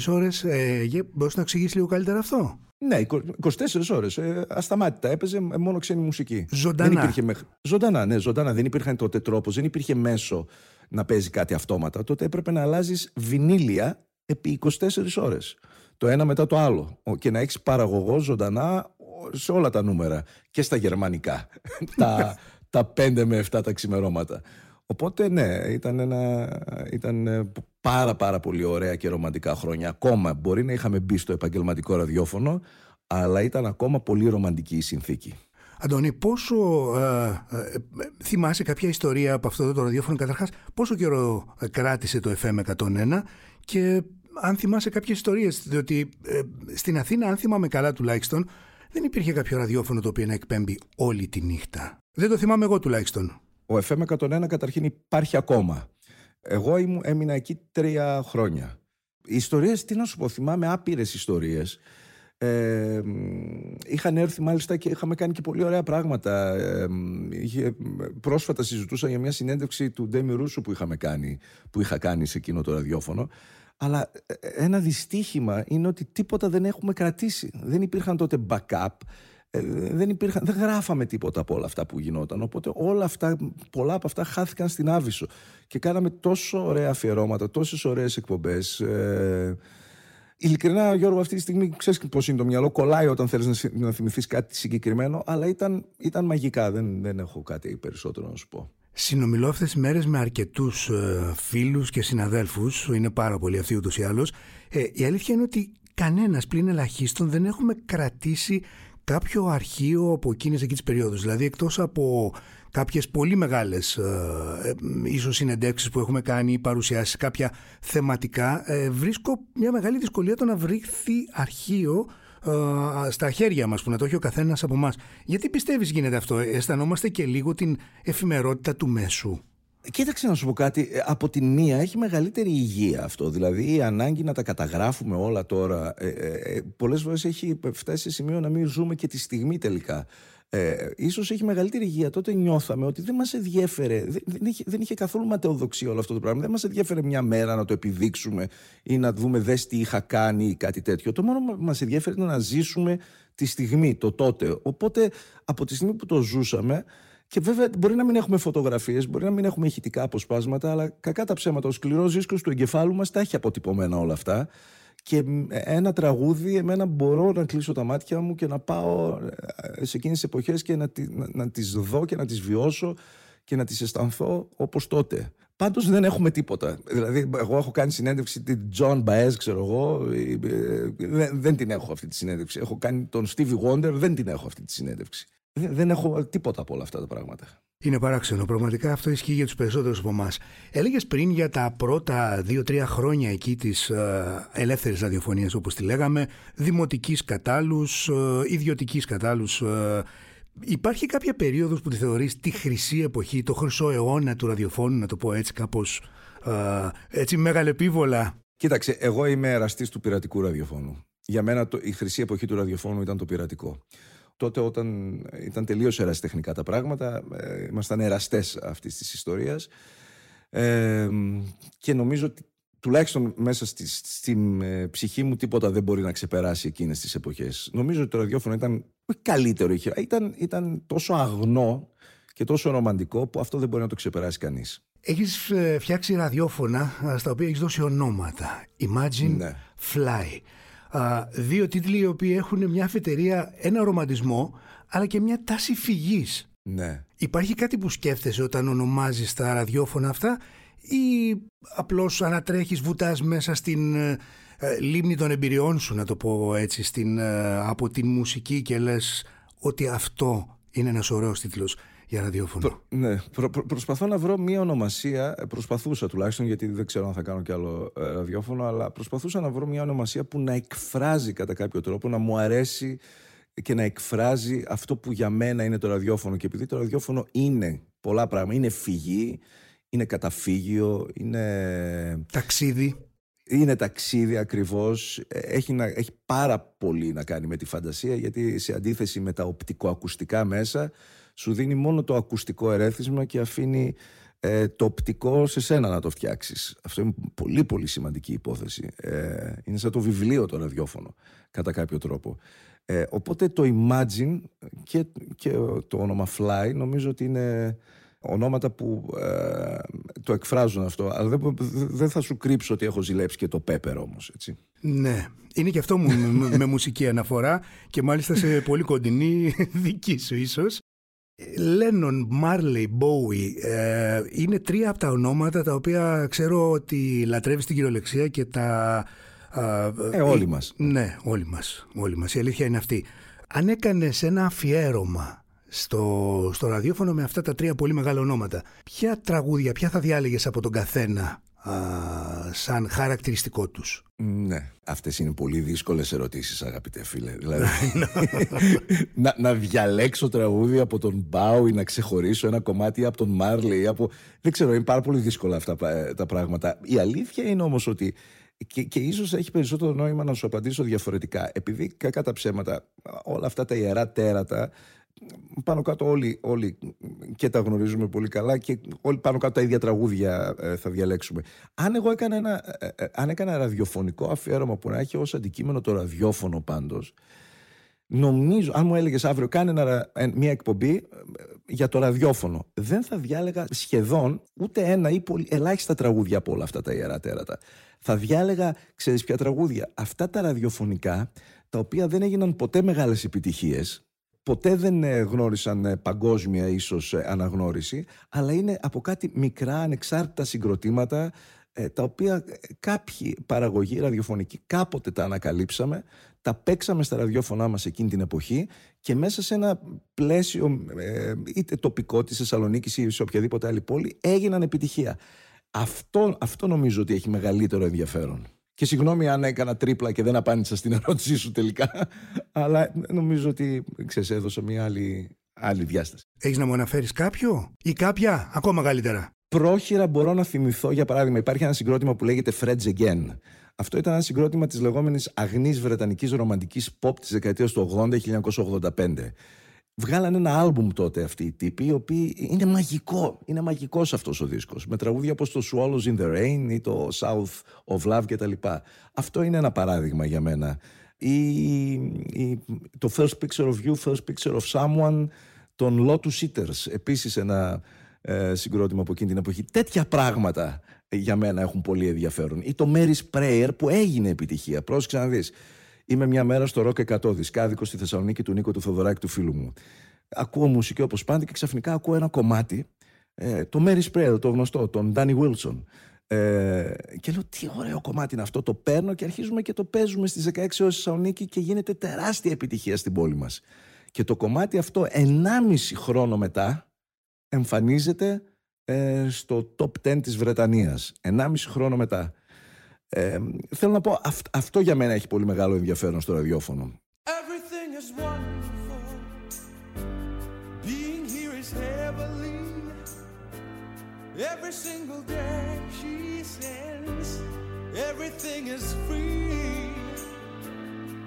Speaker 1: ώρες, ε, για- μπορείς να εξηγήσεις λίγο καλύτερα αυτό;
Speaker 2: Ναι, 24 ώρες, ε, ασταμάτητα, έπαιζε ε, μόνο ξένη μουσική.
Speaker 1: Ζωντανά.
Speaker 2: Δεν υπήρχε μέχρι... Ζωντανά, ναι, ζωντανά. Δεν υπήρχαν τότε τρόπος, δεν υπήρχε μέσο να παίζει κάτι αυτόματα. Τότε έπρεπε να αλλάζεις βινίλια επί 24 ώρες. Το ένα μετά το άλλο. Ο- Και να έχεις παραγωγό ζωντανά σε όλα τα νούμερα. Και στα γερμανικά. *laughs* τα, τα 5 με 7 τα ξημερώματα. Οπότε ναι, ήταν, ένα, ήταν ε, πάρα πάρα πολύ ωραία και ρομαντικά χρόνια. Ακόμα μπορεί να είχαμε μπει στο επαγγελματικό ραδιόφωνο, αλλά ήταν ακόμα πολύ ρομαντική η συνθήκη.
Speaker 1: Αντώνη, πόσο ε, ε, ε, θυμάσαι κάποια ιστορία από αυτό το ραδιόφωνο; Καταρχάς, πόσο καιρό ε, κράτησε το FM 101 και αν θυμάσαι κάποιες ιστορίες, διότι ε, στην Αθήνα, αν θυμάμαι καλά τουλάχιστον, δεν υπήρχε κάποιο ραδιόφωνο το οποίο να εκπέμπει όλη τη νύχτα. Δεν το θυμάμαι εγώ τουλάχιστον.
Speaker 2: Ο FM 101 καταρχήν υπάρχει ακόμα. Εγώ ήμουν, έμεινα εκεί τρία χρόνια. Οι ιστορίες, τι να σου πω, θυμάμαι άπειρες ιστορίες. Ε, μ, είχαν έρθει μάλιστα και είχαμε κάνει και πολύ ωραία πράγματα. Ε, μ, είχε, πρόσφατα συζητούσα για μια συνέντευξη του Ντέμι Ρούσου που, είχαμε κάνει, που είχα κάνει σε εκείνο το ραδιόφωνο. Αλλά ε, ένα δυστύχημα είναι ότι τίποτα δεν έχουμε κρατήσει. Δεν υπήρχαν τότε backup. Ε, δεν, υπήρχαν, δεν γράφαμε τίποτα από όλα αυτά που γινόταν. Οπότε όλα αυτά, πολλά από αυτά χάθηκαν στην Άβυσσο. Και κάναμε τόσο ωραία αφιερώματα, τόσες ωραίες εκπομπές. Ε, ειλικρινά, Γιώργο, αυτή τη στιγμή ξέρεις πώς είναι το μυαλό. Κολλάει όταν θέλεις να, συ- να θυμηθείς κάτι συγκεκριμένο, αλλά ήταν, ήταν μαγικά. Δεν, δεν έχω κάτι περισσότερο να σου πω.
Speaker 1: Συνομιλώ αυτέ τι μέρες με αρκετούς ε, φίλους και συναδέλφους, είναι πάρα πολλοί αυτοί ούτως ή άλλως. Ε, η αλήθεια είναι ότι κανένας πλην ελαχίστων δεν έχουμε κρατήσει κάποιο αρχείο από εκείνες εκεί τις περιόδους. Δηλαδή, εκτός από κάποιες πολύ μεγάλες ε, ε, ίσως συνεντεύξεις που έχουμε κάνει ή παρουσιάσεις κάποια θεματικά, ε, βρίσκω μια μεγάλη δυσκολία το να βρήθει αρχείο ε, στα χέρια μας που να το έχει ο καθένας από μας. Γιατί πιστεύεις γίνεται αυτό, αισθανόμαστε και λίγο την εφημερότητα του μέσου.
Speaker 2: Κοίταξε να σου πω κάτι. Ε, Από τη μία έχει μεγαλύτερη υγεία αυτό. Δηλαδή η ανάγκη να τα καταγράφουμε όλα τώρα. Ε, ε, ε, Πολλές φορές έχει φτάσει σε σημείο να μην ζούμε και τη στιγμή τελικά. Ε, ίσως έχει μεγαλύτερη υγεία. Τότε νιώθαμε ότι δεν μας ενδιέφερε, δεν, δεν, είχε, δεν είχε καθόλου ματαιοδοξία όλο αυτό το πράγμα. Δεν μας ενδιέφερε μια μέρα να το επιδείξουμε ή να δούμε δες τι είχα κάνει ή κάτι τέτοιο. Το μόνο που μας ενδιέφερε ήταν να ζήσουμε τη στιγμή, το τότε. Οπότε από τη στιγμή που το ζούσαμε, και βέβαια μπορεί να μην έχουμε φωτογραφίες, μπορεί να μην έχουμε ηχητικά αποσπάσματα, αλλά κακά τα ψέματα, ο σκληρός δίσκος του εγκεφάλου μας τα έχει αποτυπωμένα όλα αυτά. Και ένα τραγούδι, εμένα μπορώ να κλείσω τα μάτια μου και να πάω ε, σε εκείνες τις εποχές και να, να, να τις δω και να τις βιώσω και να τις αισθανθώ όπως τότε. Πάντως δεν έχουμε τίποτα. Δηλαδή, εγώ έχω κάνει συνέντευξη την John Baez, ξέρω εγώ. Ε, δεν, δεν την έχω αυτή τη συνέντευξη. Έχω κάνει τον Stevie Wonder, δεν την έχω αυτή τη συνέντευξη. Δεν, δεν έχω τίποτα από όλα αυτά τα πράγματα.
Speaker 1: Είναι παράξενο. Πραγματικά αυτό ισχύει για τους περισσότερους από εμάς. Έλεγες πριν για τα πρώτα δύο-τρία χρόνια εκεί της ε, ελεύθερης ραδιοφωνίας, όπως τη λέγαμε, δημοτικής κατάλου, ε, ιδιωτικής κατάλου. Ε, υπάρχει κάποια περίοδος που τη θεωρείς τη χρυσή εποχή, το χρυσό αιώνα του ραδιοφώνου, να το πω έτσι κάπως ε, έτσι μεγαλεπίβολα;
Speaker 2: Κοίταξε, εγώ είμαι εραστής του πειρατικού ραδιοφώνου. Για μένα το, η χρυσή εποχή του ραδιοφώνου ήταν το πειρατικό τότε όταν ήταν τελείως ερασιτεχνικά τα πράγματα, ε, ήμασταν εραστές αυτής της ιστορίας ε, και νομίζω ότι τουλάχιστον μέσα στη, στην ε, ψυχή μου τίποτα δεν μπορεί να ξεπεράσει εκείνες τις εποχές. Νομίζω ότι το ραδιόφωνο ήταν καλύτερο, ήταν, ήταν τόσο αγνό και τόσο ρομαντικό που αυτό δεν μπορεί να το ξεπεράσει κανείς.
Speaker 1: Έχεις ε, φτιάξει ραδιόφωνα στα οποία έχεις δώσει ονόματα. Imagine ναι. Fly δύο τίτλοι οι οποίοι έχουν μια αφετηρία, ένα ρομαντισμό, αλλά και μια τάση φυγής.
Speaker 2: Ναι.
Speaker 1: Υπάρχει κάτι που σκέφτεσαι όταν ονομάζεις τα ραδιόφωνα αυτά ή απλώς ανατρέχεις, βουτάς μέσα στην ε, ε, λίμνη των εμπειριών σου, να το πω έτσι, στην, ε, από την μουσική και λες ότι αυτό είναι ένας ωραίος τίτλος για ραδιόφωνο.
Speaker 2: ναι, προσπαθώ να βρω μία ονομασία, ε, προσπαθούσα τουλάχιστον γιατί δεν ξέρω αν θα κάνω κι άλλο ε, ραδιόφωνο, αλλά προσπαθούσα να βρω μία ονομασία που να εκφράζει κατά κάποιο τρόπο, να μου αρέσει και να εκφράζει αυτό που για μένα είναι το ραδιόφωνο. Και επειδή το ραδιόφωνο είναι πολλά πράγματα, είναι φυγή, είναι καταφύγιο, είναι...
Speaker 1: Ταξίδι.
Speaker 2: Είναι ταξίδι ακριβώς, ε, έχει, να, έχει πάρα πολύ να κάνει με τη φαντασία γιατί σε αντίθεση με τα οπτικοακουστικά μέσα σου δίνει μόνο το ακουστικό ερέθισμα και αφήνει ε, το οπτικό σε σένα να το φτιάξεις. Αυτό είναι πολύ πολύ σημαντική υπόθεση. Ε, είναι σαν το βιβλίο το ραδιόφωνο κατά κάποιο τρόπο. Ε, οπότε το Imagine και, και το όνομα Fly νομίζω ότι είναι ονόματα που ε, το εκφράζουν αυτό. Αλλά δεν, δεν θα σου κρύψω ότι έχω ζηλέψει και το Pepper όμως, έτσι.
Speaker 1: Ναι, είναι και αυτό μου με, με μουσική αναφορά και μάλιστα σε πολύ κοντινή *laughs* δική σου ίσως. Λένον, Μάρλεϊ, Μπόουι είναι τρία από τα ονόματα τα οποία ξέρω ότι λατρεύει την κυριολεξία και τα...
Speaker 2: Ε, όλοι μας.
Speaker 1: Ναι, όλοι μας, όλοι μας. Η αλήθεια είναι αυτή. Αν έκανες ένα αφιέρωμα στο, στο ραδιόφωνο με αυτά τα τρία πολύ μεγάλα ονόματα, ποια τραγούδια, ποια θα διάλεγες από τον καθένα α, σαν χαρακτηριστικό τους.
Speaker 2: Ναι, αυτές είναι πολύ δύσκολες ερωτήσεις αγαπητέ φίλε. Δηλαδή, *laughs* *laughs* να, να διαλέξω τραγούδι από τον Μπάου ή να ξεχωρίσω ένα κομμάτι από τον Μάρλι. Από... Δεν ξέρω, είναι πάρα πολύ δύσκολα αυτά τα πράγματα. Η αλήθεια είναι όμως ότι και, και ίσως έχει περισσότερο νόημα να σου απαντήσω διαφορετικά. Επειδή κακά τα ψέματα, όλα αυτά τα ιερά τέρατα πάνω κάτω όλοι, όλοι και τα γνωρίζουμε πολύ καλά και όλοι πάνω κάτω τα ίδια τραγούδια ε, θα διαλέξουμε. Αν εγώ έκανα ένα, ε, ε, αν έκανα ραδιοφωνικό αφιέρωμα που να έχει ως αντικείμενο το ραδιόφωνο πάντως, νομίζω, αν μου έλεγες αύριο κάνε μια εκπομπή για το ραδιόφωνο, δεν θα διάλεγα σχεδόν ούτε ένα ή πολύ, ελάχιστα τραγούδια από όλα αυτά τα ιερά τέρατα. Θα διάλεγα, ξέρεις ποια τραγούδια, αυτά τα ραδιοφωνικά, τα οποία δεν έγιναν ποτέ μεγάλες επιτυχίες, ποτέ δεν ε, γνώρισαν ε, παγκόσμια ίσως ε, αναγνώριση, αλλά είναι από κάτι μικρά ανεξάρτητα συγκροτήματα τα οποία κάποιοι παραγωγοί ραδιοφωνικοί κάποτε τα ανακαλύψαμε, τα παίξαμε στα ραδιόφωνά μας εκείνη την εποχή και μέσα σε ένα πλαίσιο είτε τοπικό της Θεσσαλονίκης ή σε οποιαδήποτε άλλη πόλη έγιναν επιτυχία. Αυτό, αυτό νομίζω ότι έχει μεγαλύτερο ενδιαφέρον. Και συγγνώμη αν έκανα τρίπλα και δεν απάντησα στην ερώτησή σου τελικά, αλλά νομίζω ότι ξέρεις, έδωσα μια άλλη, άλλη διάσταση.
Speaker 1: Έχεις να μου αναφέρεις κάποιο ή κάποια ακόμα καλύτερα.
Speaker 2: Πρόχειρα μπορώ να θυμηθώ, για παράδειγμα, υπάρχει ένα συγκρότημα που λέγεται Fred's Again. Αυτό ήταν ένα συγκρότημα της λεγόμενης αγνής βρετανικής ρομαντικής pop της δεκαετίας του 80-1985. Βγάλανε ένα άλμπουμ τότε αυτοί οι τύποι, οι οποίοι είναι μαγικό. Είναι μαγικός αυτός ο δίσκος. Με τραγούδια όπως το Swallows in the Rain ή το South of Love κτλ. Αυτό είναι ένα παράδειγμα για μένα. Ή, ή, το First Picture of You, First Picture of Someone, τον Lotus Eaters. Επίσης ένα ε, συγκρότημα από εκείνη την εποχή. Τέτοια πράγματα για μένα έχουν πολύ ενδιαφέρον. Ή το Mary's Prayer που έγινε επιτυχία. Πρόσεξε να δεις. Είμαι μια μέρα στο Rock 100, δισκάδικο στη Θεσσαλονίκη του Νίκο του Θοδωράκη του φίλου μου. Ακούω μουσική όπως πάντα και ξαφνικά ακούω ένα κομμάτι, ε, το Mary Spread, το γνωστό, τον Danny Wilson. Ε, και λέω τι ωραίο κομμάτι είναι αυτό, το παίρνω και αρχίζουμε και το παίζουμε στις 16 ώρες στη Θεσσαλονίκη και γίνεται τεράστια επιτυχία στην πόλη μας. Και το κομμάτι αυτό 1,5 χρόνο μετά εμφανίζεται ε, στο top 10 της Βρετανίας. 1,5 χρόνο μετά. Ε, θέλω να πω, αυτό για μένα έχει πολύ μεγάλο ενδιαφέρον στο ραδιόφωνο. Everything is wonderful. Being here is heavenly. Every single day she sends. Everything is free.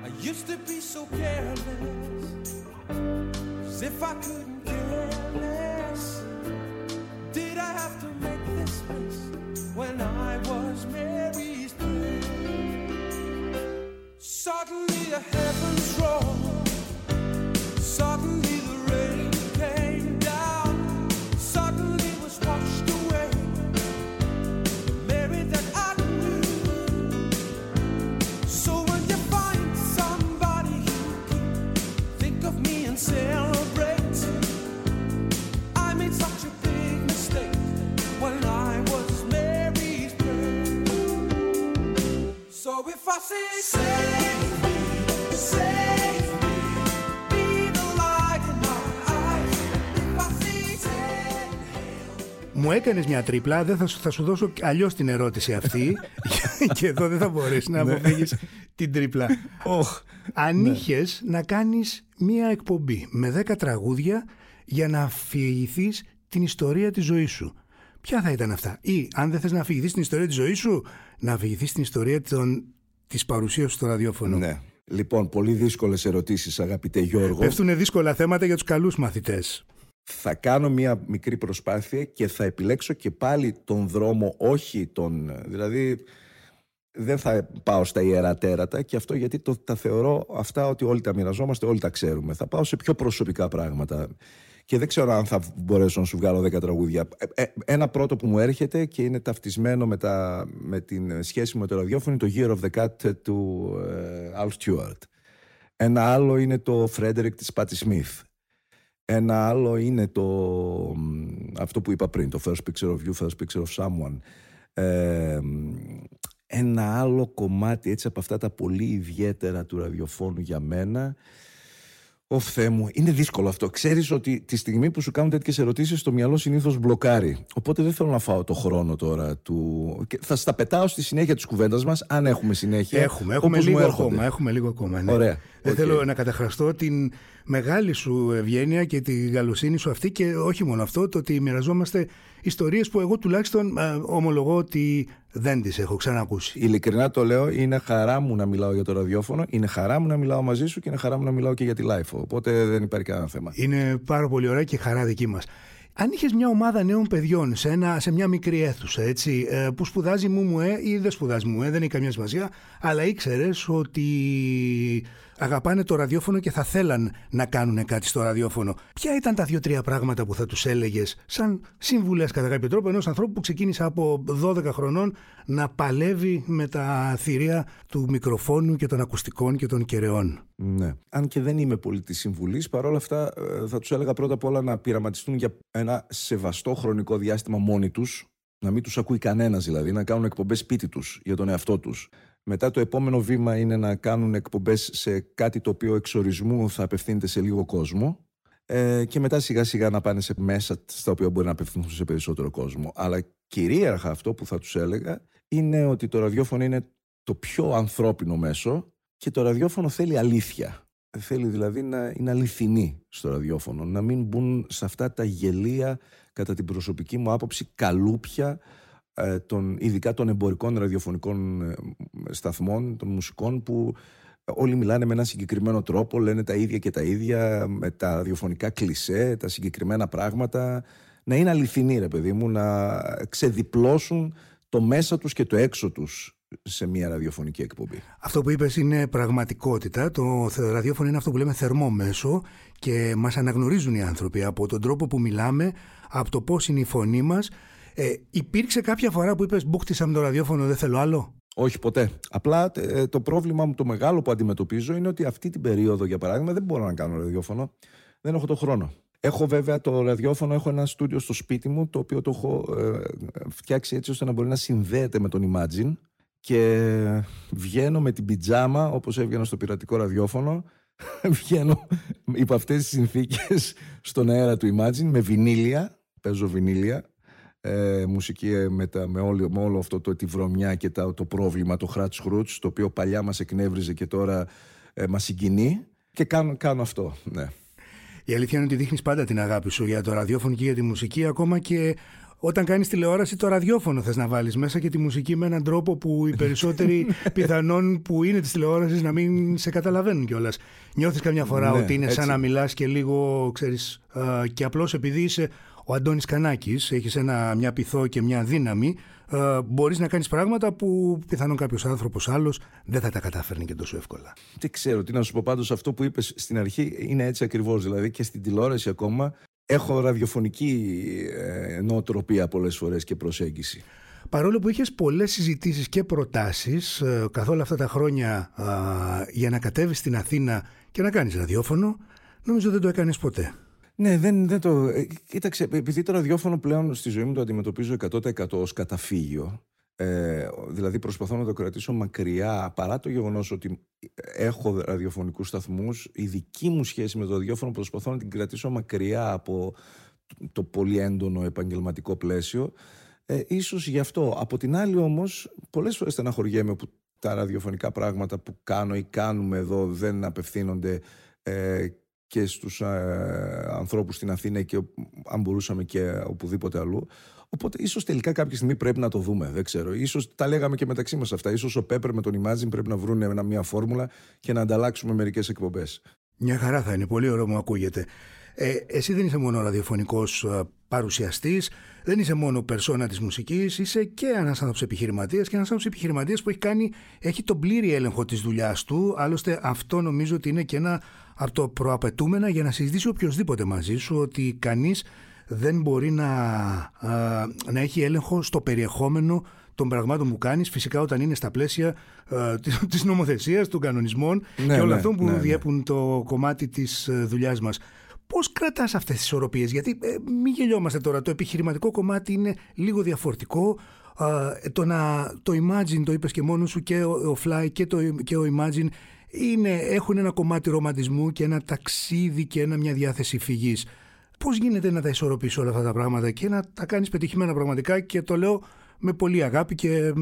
Speaker 2: I used to be so careless. As if I couldn't care less. Did I have to make this list when I was married? Suddenly a heaven's roll. Μου έκανες μια τρίπλα, δεν θα σου, θα σου δώσω αλλιώς την ερώτηση αυτή *laughs* και εδώ δεν θα μπορέσεις να ναι. αποφύγεις την τρίπλα. Oh, Αν ναι. είχες να κάνεις μια εκπομπή με 10 τραγούδια για να αφηγηθείς την ιστορία της ζωής σου. Ποια θα ήταν αυτά; Ή αν δεν θες να αφηγηθείς την ιστορία της ζωής σου, να αφηγηθείς την ιστορία των, της παρουσίας σου στο ραδιόφωνο. Ναι. Λοιπόν, πολύ δύσκολες ερωτήσεις, αγαπητέ Γιώργο. Πέφτουν δύσκολα θέματα για τους καλούς μαθητές. Θα κάνω μια μικρή προσπάθεια και θα επιλέξω και πάλι τον δρόμο, όχι τον. Δηλαδή, δεν θα πάω στα ιερά τέρατα και αυτό γιατί το, τα θεωρώ αυτά ότι όλοι τα μοιραζόμαστε, όλοι τα ξέρουμε. Θα πάω σε πιο προσωπικά πράγματα και δεν ξέρω αν θα μπορέσω να σου βγάλω 10 τραγούδια. Ε, ε, ένα πρώτο που μου έρχεται και είναι ταυτισμένο με, τα, με την σχέση με το ραδιόφωνο είναι το Year of the Cat του uh, Al Stewart. Ένα άλλο είναι το Frederick της Patti Smith. Ένα άλλο είναι το, αυτό που είπα πριν, το First Picture of You, First Picture of Someone. Ε, ένα άλλο κομμάτι έτσι από αυτά τα πολύ ιδιαίτερα του ραδιοφώνου για μένα Ω Θεέ μου, είναι δύσκολο αυτό. Ξέρεις ότι τη στιγμή που σου κάνουν τέτοιες ερωτήσεις, το μυαλό συνήθως μπλοκάρει. Οπότε δεν θέλω να φάω το χρόνο τώρα του. Και θα στα πετάω στη συνέχεια της κουβέντας μας, αν έχουμε συνέχεια. Έχουμε, έχουμε λίγο ακόμα. Έχουμε λίγο ακόμα ναι. Ωραία. Δεν θέλω να καταχραστώ την μεγάλη σου ευγένεια και τη καλοσύνη σου αυτή και όχι μόνο αυτό, το ότι μοιραζόμαστε ιστορίες που εγώ τουλάχιστον ε, ομολογώ ότι δεν τις έχω ξανακούσει. Ειλικρινά το λέω, είναι χαρά μου να μιλάω για το ραδιόφωνο, είναι χαρά μου να μιλάω μαζί σου και είναι χαρά μου να μιλάω και για τη live. Οπότε δεν υπάρχει κανένα θέμα. Είναι πάρα πολύ ωραία και χαρά δική μας. Αν είχες μια ομάδα νέων παιδιών σε, ένα, σε μια μικρή αίθουσα, έτσι, ε, που σπουδάζει μου μου ε, ή δεν σπουδάζει μου, ε, δεν έχει καμία σημασία, αλλά ήξερες ότι αγαπάνε το ραδιόφωνο και θα θέλαν να κάνουν κάτι στο ραδιόφωνο. Ποια ήταν τα δύο-τρία πράγματα που θα τους έλεγες, σαν συμβουλέ κατά κάποιο τρόπο, ενός ανθρώπου που ξεκίνησε από 12 χρονών να παλεύει με τα θηρία του μικροφόνου και των ακουστικών και των κεραιών; Ναι. Αν και δεν είμαι πολύ της συμβουλή, παρόλα αυτά ε, θα τους έλεγα πρώτα απ' όλα να πειραματιστούν για ένα σεβαστό χρονικό διάστημα μόνοι τους. Να μην τους ακούει κανένας δηλαδή, να κάνουν εκπομπές σπίτι τους για τον εαυτό τους. Μετά το επόμενο βήμα είναι να κάνουν εκπομπές σε κάτι το οποίο εξορισμού θα απευθύνεται σε λίγο κόσμο ε, και μετά σιγά σιγά να πάνε σε μέσα στα οποία μπορεί να απευθυνθούν σε περισσότερο κόσμο. Αλλά κυρίαρχα αυτό που θα τους έλεγα είναι ότι το ραδιόφωνο είναι το πιο ανθρώπινο μέσο και το ραδιόφωνο θέλει αλήθεια. Θέλει δηλαδή να είναι αληθινή στο ραδιόφωνο, να μην μπουν σε αυτά τα γελία, κατά την προσωπική μου άποψη, καλούπια ε, των, ειδικά των εμπορικών ραδιοφωνικών ε, σταθμών, των μουσικών που Όλοι μιλάνε με ένα συγκεκριμένο τρόπο, λένε τα ίδια και τα ίδια, με τα ραδιοφωνικά κλισέ, τα συγκεκριμένα πράγματα. Να είναι αληθινοί, ρε παιδί μου, να ξεδιπλώσουν το μέσα τους και το έξω τους σε μια ραδιοφωνική εκπομπή.
Speaker 1: Αυτό που είπες είναι πραγματικότητα. Το ραδιόφωνο είναι αυτό που λέμε θερμό μέσο και μας αναγνωρίζουν οι άνθρωποι από τον τρόπο που μιλάμε, από το πώς είναι η φωνή μας. Ε, υπήρξε κάποια φορά που είπες μπούχτισα με το ραδιόφωνο, δεν θέλω άλλο.
Speaker 2: Όχι ποτέ. Απλά ε, το πρόβλημα μου το μεγάλο που αντιμετωπίζω είναι ότι αυτή την περίοδο, για παράδειγμα, δεν μπορώ να κάνω ραδιόφωνο. Δεν έχω το χρόνο. Έχω βέβαια το ραδιόφωνο, έχω ένα στούντιο στο σπίτι μου, το οποίο το έχω ε, φτιάξει έτσι ώστε να μπορεί να συνδέεται με τον Imagine και βγαίνω με την πιτζάμα όπως έβγαινα στο πειρατικό ραδιόφωνο *laughs* βγαίνω υπό αυτές τις συνθήκες στον αέρα του Imagine με βινίλια, παίζω βινίλια ε, μουσική ε, με, τα, με, όλο, με όλο αυτό το, τη βρωμιά και τα, το πρόβλημα, το χράτς χρούτς το οποίο παλιά μας εκνεύριζε και τώρα ε, μας συγκινεί και κάνω, κάνω αυτό, ναι.
Speaker 1: Η αλήθεια είναι ότι δείχνεις πάντα την αγάπη σου για το ραδιόφωνο και για τη μουσική, ακόμα και όταν κάνεις τηλεόραση, το ραδιόφωνο θες να βάλεις μέσα και τη μουσική με έναν τρόπο που οι *laughs* περισσότεροι πιθανόν που είναι της τηλεόρασης να μην σε καταλαβαίνουν κιόλας. Νιώθεις καμιά φορά ναι, ότι είναι σαν να μιλάς και λίγο, ξέρεις, και απλώς επειδή είσαι ο Αντώνης Κανάκης, έχει μια πυθό και μια δύναμη, μπορείς να κάνεις πράγματα που πιθανόν κάποιος άνθρωπος άλλος δεν θα τα κατάφερνε και τόσο εύκολα.
Speaker 2: Τι ξέρω, τι να σου πω πάντως, αυτό που είπες στην αρχή είναι έτσι ακριβώς. Δηλαδή και στην τηλεόραση ακόμα έχω ραδιοφωνική ε, νοοτροπία πολλές φορές και προσέγγιση.
Speaker 1: Παρόλο που είχες πολλές συζητήσεις και προτάσεις ε, καθ' όλα αυτά τα χρόνια για να κατέβεις στην Αθήνα και να κάνεις ραδιόφωνο, νομίζω δεν το έκανες ποτέ.
Speaker 2: Ναι, δεν, δεν το... Ε, κοίταξε, επειδή το ραδιόφωνο πλέον στη ζωή μου το αντιμετωπίζω 100% ως καταφύγιο, ε, δηλαδή προσπαθώ να το κρατήσω μακριά παρά το γεγονός ότι έχω ραδιοφωνικούς σταθμούς η δική μου σχέση με το ραδιόφωνο προσπαθώ να την κρατήσω μακριά από το πολύ έντονο επαγγελματικό πλαίσιο ε, ίσως γι' αυτό. Από την άλλη όμως πολλές φορές στεναχωριέμαι που τα ραδιοφωνικά πράγματα που κάνω ή κάνουμε εδώ δεν απευθύνονται ε, και στους ε, ανθρώπους στην Αθήνα και αν μπορούσαμε και οπουδήποτε αλλού. Οπότε ίσως τελικά κάποια στιγμή πρέπει να το δούμε. Δεν ξέρω. σω τα λέγαμε και μεταξύ μας αυτά. σω ο Πέπερ με τον Imagine πρέπει να βρουν μια φόρμουλα και να ανταλλάξουμε μερικές εκπομπές.
Speaker 1: Μια χαρά θα είναι. Πολύ ωραίο μου ακούγεται. Ε, εσύ δεν είσαι μόνο ραδιοφωνικός ε, παρουσιαστής, δεν είσαι μόνο περσόνα της μουσικής, είσαι και ένας άνθρωπος επιχειρηματίας και ένας άνθρωπος επιχειρηματίας που έχει, κάνει, έχει τον πλήρη έλεγχο της δουλειάς του. Άλλωστε, αυτό νομίζω ότι είναι και ένα από το προαπαιτούμενα για να συζητήσει οποιοδήποτε μαζί σου ότι κανείς δεν μπορεί να, να έχει έλεγχο στο περιεχόμενο των πραγμάτων που κάνεις φυσικά όταν είναι στα πλαίσια α, της *laughs* νομοθεσίας, των κανονισμών ναι, και όλων ναι, αυτών που ναι, ναι. διέπουν το κομμάτι της ε, δουλειάς μας. Πώς κρατάς αυτές τις ισορροπίες, γιατί ε, μην γελιόμαστε τώρα, το επιχειρηματικό κομμάτι είναι λίγο διαφορετικό, το, να, το Imagine, το είπες και μόνος σου και ο, Fly και, το, και ο Imagine είναι, έχουν ένα κομμάτι ρομαντισμού και ένα ταξίδι και ένα, μια διάθεση φυγής. Πώς γίνεται να τα ισορροπήσει όλα αυτά τα πράγματα και να τα κάνεις πετυχημένα πραγματικά και το λέω με πολύ αγάπη και.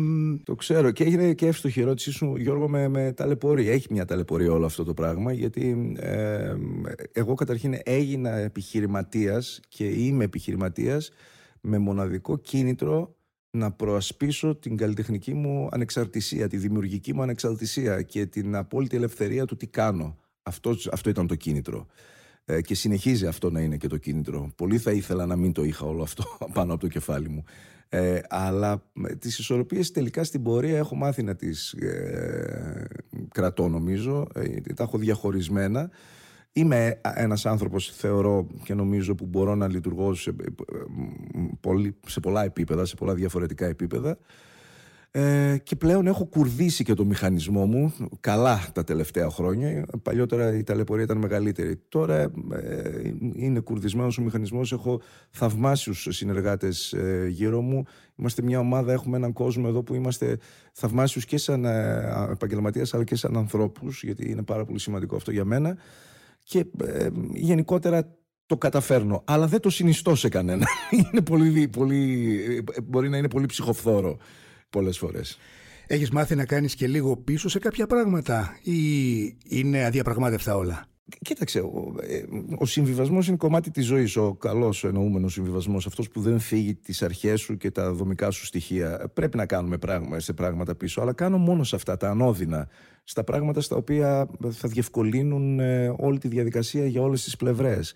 Speaker 2: Το ξέρω και έγινε και εύστοχη η ερώτησή σου, Γιώργο, με, με ταλαιπωρία. Έχει μια ταλαιπωρία όλο αυτό το πράγμα, γιατί ε, εγώ καταρχήν έγινα επιχειρηματίας και είμαι επιχειρηματίας με μοναδικό κίνητρο να προασπίσω την καλλιτεχνική μου ανεξαρτησία, τη δημιουργική μου ανεξαρτησία και την απόλυτη ελευθερία του τι κάνω. Αυτός, αυτό ήταν το κίνητρο. Ε, και συνεχίζει αυτό να είναι και το κίνητρο. Πολύ θα ήθελα να μην το είχα όλο αυτό *laughs* πάνω από το κεφάλι μου. Ε, αλλά τις ισορροπίες τελικά στην πορεία έχω μάθει να τις ε, κρατώ νομίζω. Ε, τα έχω διαχωρισμένα. Είμαι ένας άνθρωπος θεωρώ και νομίζω που μπορώ να λειτουργώ σε, σε πολλά επίπεδα, σε πολλά διαφορετικά επίπεδα. Ε, και πλέον έχω κουρδίσει και το μηχανισμό μου καλά τα τελευταία χρόνια. Παλιότερα η ταλαιπωρία ήταν μεγαλύτερη. Τώρα ε, είναι κουρδισμένος ο μηχανισμός. Έχω θαυμάσιους συνεργάτες ε, γύρω μου. Είμαστε μια ομάδα, έχουμε έναν κόσμο εδώ που είμαστε θαυμάσιους και σαν ε, επαγγελματίας αλλά και σαν ανθρώπους γιατί είναι πάρα πολύ σημαντικό αυτό για μένα. Και ε, γενικότερα το καταφέρνω, αλλά δεν το συνιστώ σε κανένα. *laughs* είναι πολύ, πολύ, μπορεί να είναι πολύ ψυχοφθόρο πολλές φορές.
Speaker 1: Έχεις μάθει να κάνεις και λίγο πίσω σε κάποια πράγματα ή είναι αδιαπραγμάτευτα όλα;
Speaker 2: Κοίταξε, ο, ε, ο συμβιβασμός είναι κομμάτι της ζωής. Ο καλός εννοούμενος συμβιβασμός, αυτός που δεν φύγει τις αρχές σου και τα δομικά σου στοιχεία. Πρέπει να κάνουμε πράγμα, σε πράγματα πίσω, αλλά κάνω μόνο σε αυτά τα ανώδυνα στα πράγματα στα οποία θα διευκολύνουν ε, όλη τη διαδικασία για όλες τις πλευρές.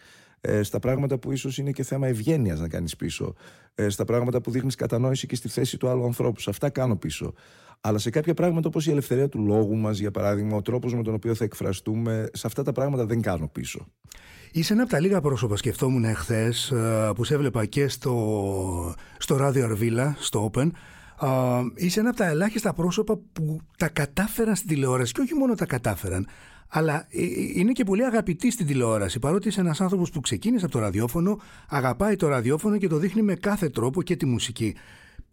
Speaker 2: Ε, στα πράγματα που ίσως είναι και θέμα ευγένειας να κάνεις πίσω. Ε, στα πράγματα που δείχνεις κατανόηση και στη θέση του άλλου ανθρώπου. Σε αυτά κάνω πίσω. Αλλά σε κάποια πράγματα όπως η ελευθερία του λόγου μας, για παράδειγμα, ο τρόπος με τον οποίο θα εκφραστούμε, σε αυτά τα πράγματα δεν κάνω πίσω.
Speaker 1: Είσαι ένα από τα λίγα πρόσωπα, σκεφτόμουν εχθές, που σε έβλεπα και στο, στο ράδιο Αρβίλα, στο Open. Είσαι ένα από τα ελάχιστα πρόσωπα που τα κατάφεραν στην τηλεόραση και όχι μόνο τα κατάφεραν, αλλά ε, ε, είναι και πολύ αγαπητή στην τηλεόραση. Παρότι είσαι ένας άνθρωπος που ξεκίνησε από το ραδιόφωνο, αγαπάει το ραδιόφωνο και το δείχνει με κάθε τρόπο και τη μουσική.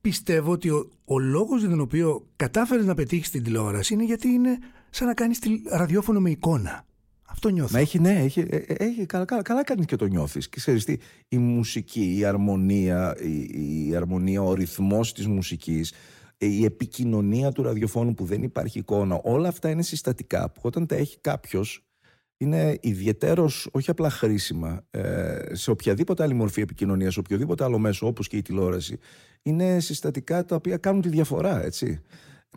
Speaker 1: Πιστεύω ότι ο, ο λόγος για τον οποίο κατάφερες να πετύχεις την τηλεόραση είναι γιατί είναι σαν να κάνεις ραδιόφωνο με εικόνα. Αυτό νιώθω.
Speaker 2: Μα έχει, ναι, έχει, ε, έχει, καλά, καλά, καλά κάνεις και το νιώθεις. Και ξέρεις τι, η μουσική, η αρμονία, η, η αρμονία, ο ρυθμός της μουσικής, η επικοινωνία του ραδιοφώνου που δεν υπάρχει εικόνα, όλα αυτά είναι συστατικά που όταν τα έχει κάποιος είναι ιδιαίτερο, όχι απλά χρήσιμα ε, σε οποιαδήποτε άλλη μορφή επικοινωνίας, σε οποιοδήποτε άλλο μέσο όπως και η τηλεόραση. Είναι συστατικά τα οποία κάνουν τη διαφορά, έτσι.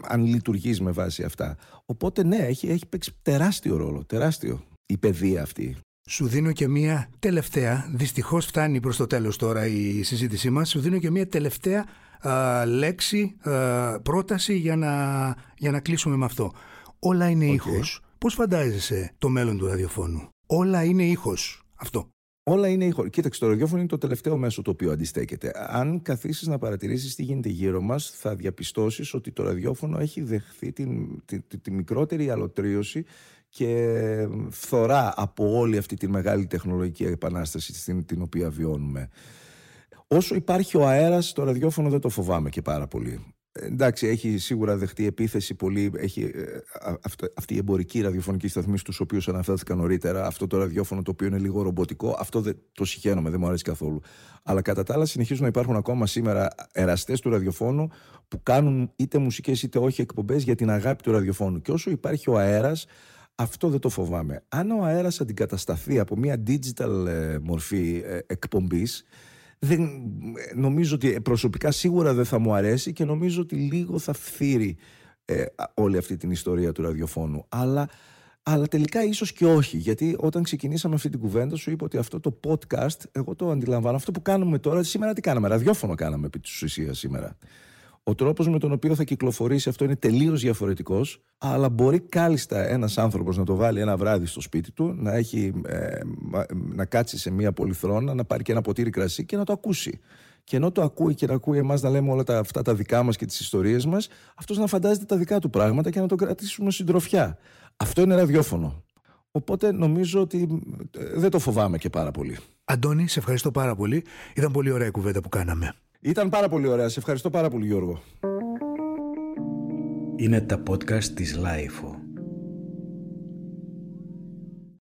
Speaker 2: Αν λειτουργείς με βάση αυτά. Οπότε, ναι, έχει, έχει παίξει τεράστιο ρόλο. Τεράστιο η παιδεία αυτή.
Speaker 1: Σου δίνω και μία τελευταία, δυστυχώς φτάνει προς το τέλος τώρα η συζήτησή μας. Σου δίνω και μία τελευταία λέξη, πρόταση για να, για να κλείσουμε με αυτό. Όλα είναι okay. ήχος. Πώς φαντάζεσαι το μέλλον του ραδιοφώνου; Όλα είναι ήχος. Αυτό.
Speaker 2: Όλα είναι ήχος. Κοίταξε, το ραδιόφωνο είναι το τελευταίο μέσο το οποίο αντιστέκεται. Αν καθίσεις να παρατηρήσεις τι γίνεται γύρω μας, θα διαπιστώσεις ότι το ραδιόφωνο έχει δεχθεί την, τη, τη, τη μικρότερη αλωτρίωση και φθορά από όλη αυτή τη μεγάλη τεχνολογική επανάσταση στην, την οποία βιώνουμε. Όσο υπάρχει ο αέρας, το ραδιόφωνο δεν το φοβάμαι και πάρα πολύ. Εντάξει, έχει σίγουρα δεχτεί επίθεση πολύ. Έχει ε, αυτή η εμπορική ραδιοφωνική σταθμή στους οποίους αναφέρθηκα νωρίτερα. Αυτό το ραδιόφωνο το οποίο είναι λίγο ρομποτικό. Αυτό δεν, το συχαίνομαι, δεν μου αρέσει καθόλου. Αλλά κατά τα άλλα, συνεχίζουν να υπάρχουν ακόμα σήμερα εραστές του ραδιοφώνου που κάνουν είτε μουσικές είτε όχι εκπομπές για την αγάπη του ραδιοφώνου. Και όσο υπάρχει ο αέρας, αυτό δεν το φοβάμαι. Αν ο αέρας αντικατασταθεί από μια digital ε, μορφή ε, εκπομπής, δεν, νομίζω ότι προσωπικά σίγουρα δεν θα μου αρέσει και νομίζω ότι λίγο θα φθείρει ε, όλη αυτή την ιστορία του ραδιοφώνου. Αλλά, αλλά τελικά ίσως και όχι, γιατί όταν ξεκινήσαμε αυτή την κουβέντα σου είπα ότι αυτό το podcast, εγώ το αντιλαμβάνω, αυτό που κάνουμε τώρα, σήμερα τι κάναμε, ραδιόφωνο κάναμε επί της ουσίας σήμερα. Ο τρόπος με τον οποίο θα κυκλοφορήσει αυτό είναι τελείως διαφορετικός, αλλά μπορεί κάλλιστα ένας άνθρωπος να το βάλει ένα βράδυ στο σπίτι του, να, έχει, ε, να κάτσει σε μία πολυθρόνα, να πάρει και ένα ποτήρι κρασί και να το ακούσει. Και ενώ το ακούει και να ακούει εμάς να λέμε όλα τα, αυτά τα δικά μας και τις ιστορίες μας, αυτός να φαντάζεται τα δικά του πράγματα και να το κρατήσουμε συντροφιά. Αυτό είναι ραδιόφωνο. Οπότε νομίζω ότι ε, δεν το φοβάμαι και πάρα πολύ.
Speaker 1: Αντώνη, σε ευχαριστώ πάρα πολύ. Ήταν πολύ ωραία η κουβέντα που κάναμε.
Speaker 2: Ήταν πάρα πολύ ωραία. Σε ευχαριστώ πάρα πολύ Γιώργο.
Speaker 6: Είναι τα podcast της LiFO.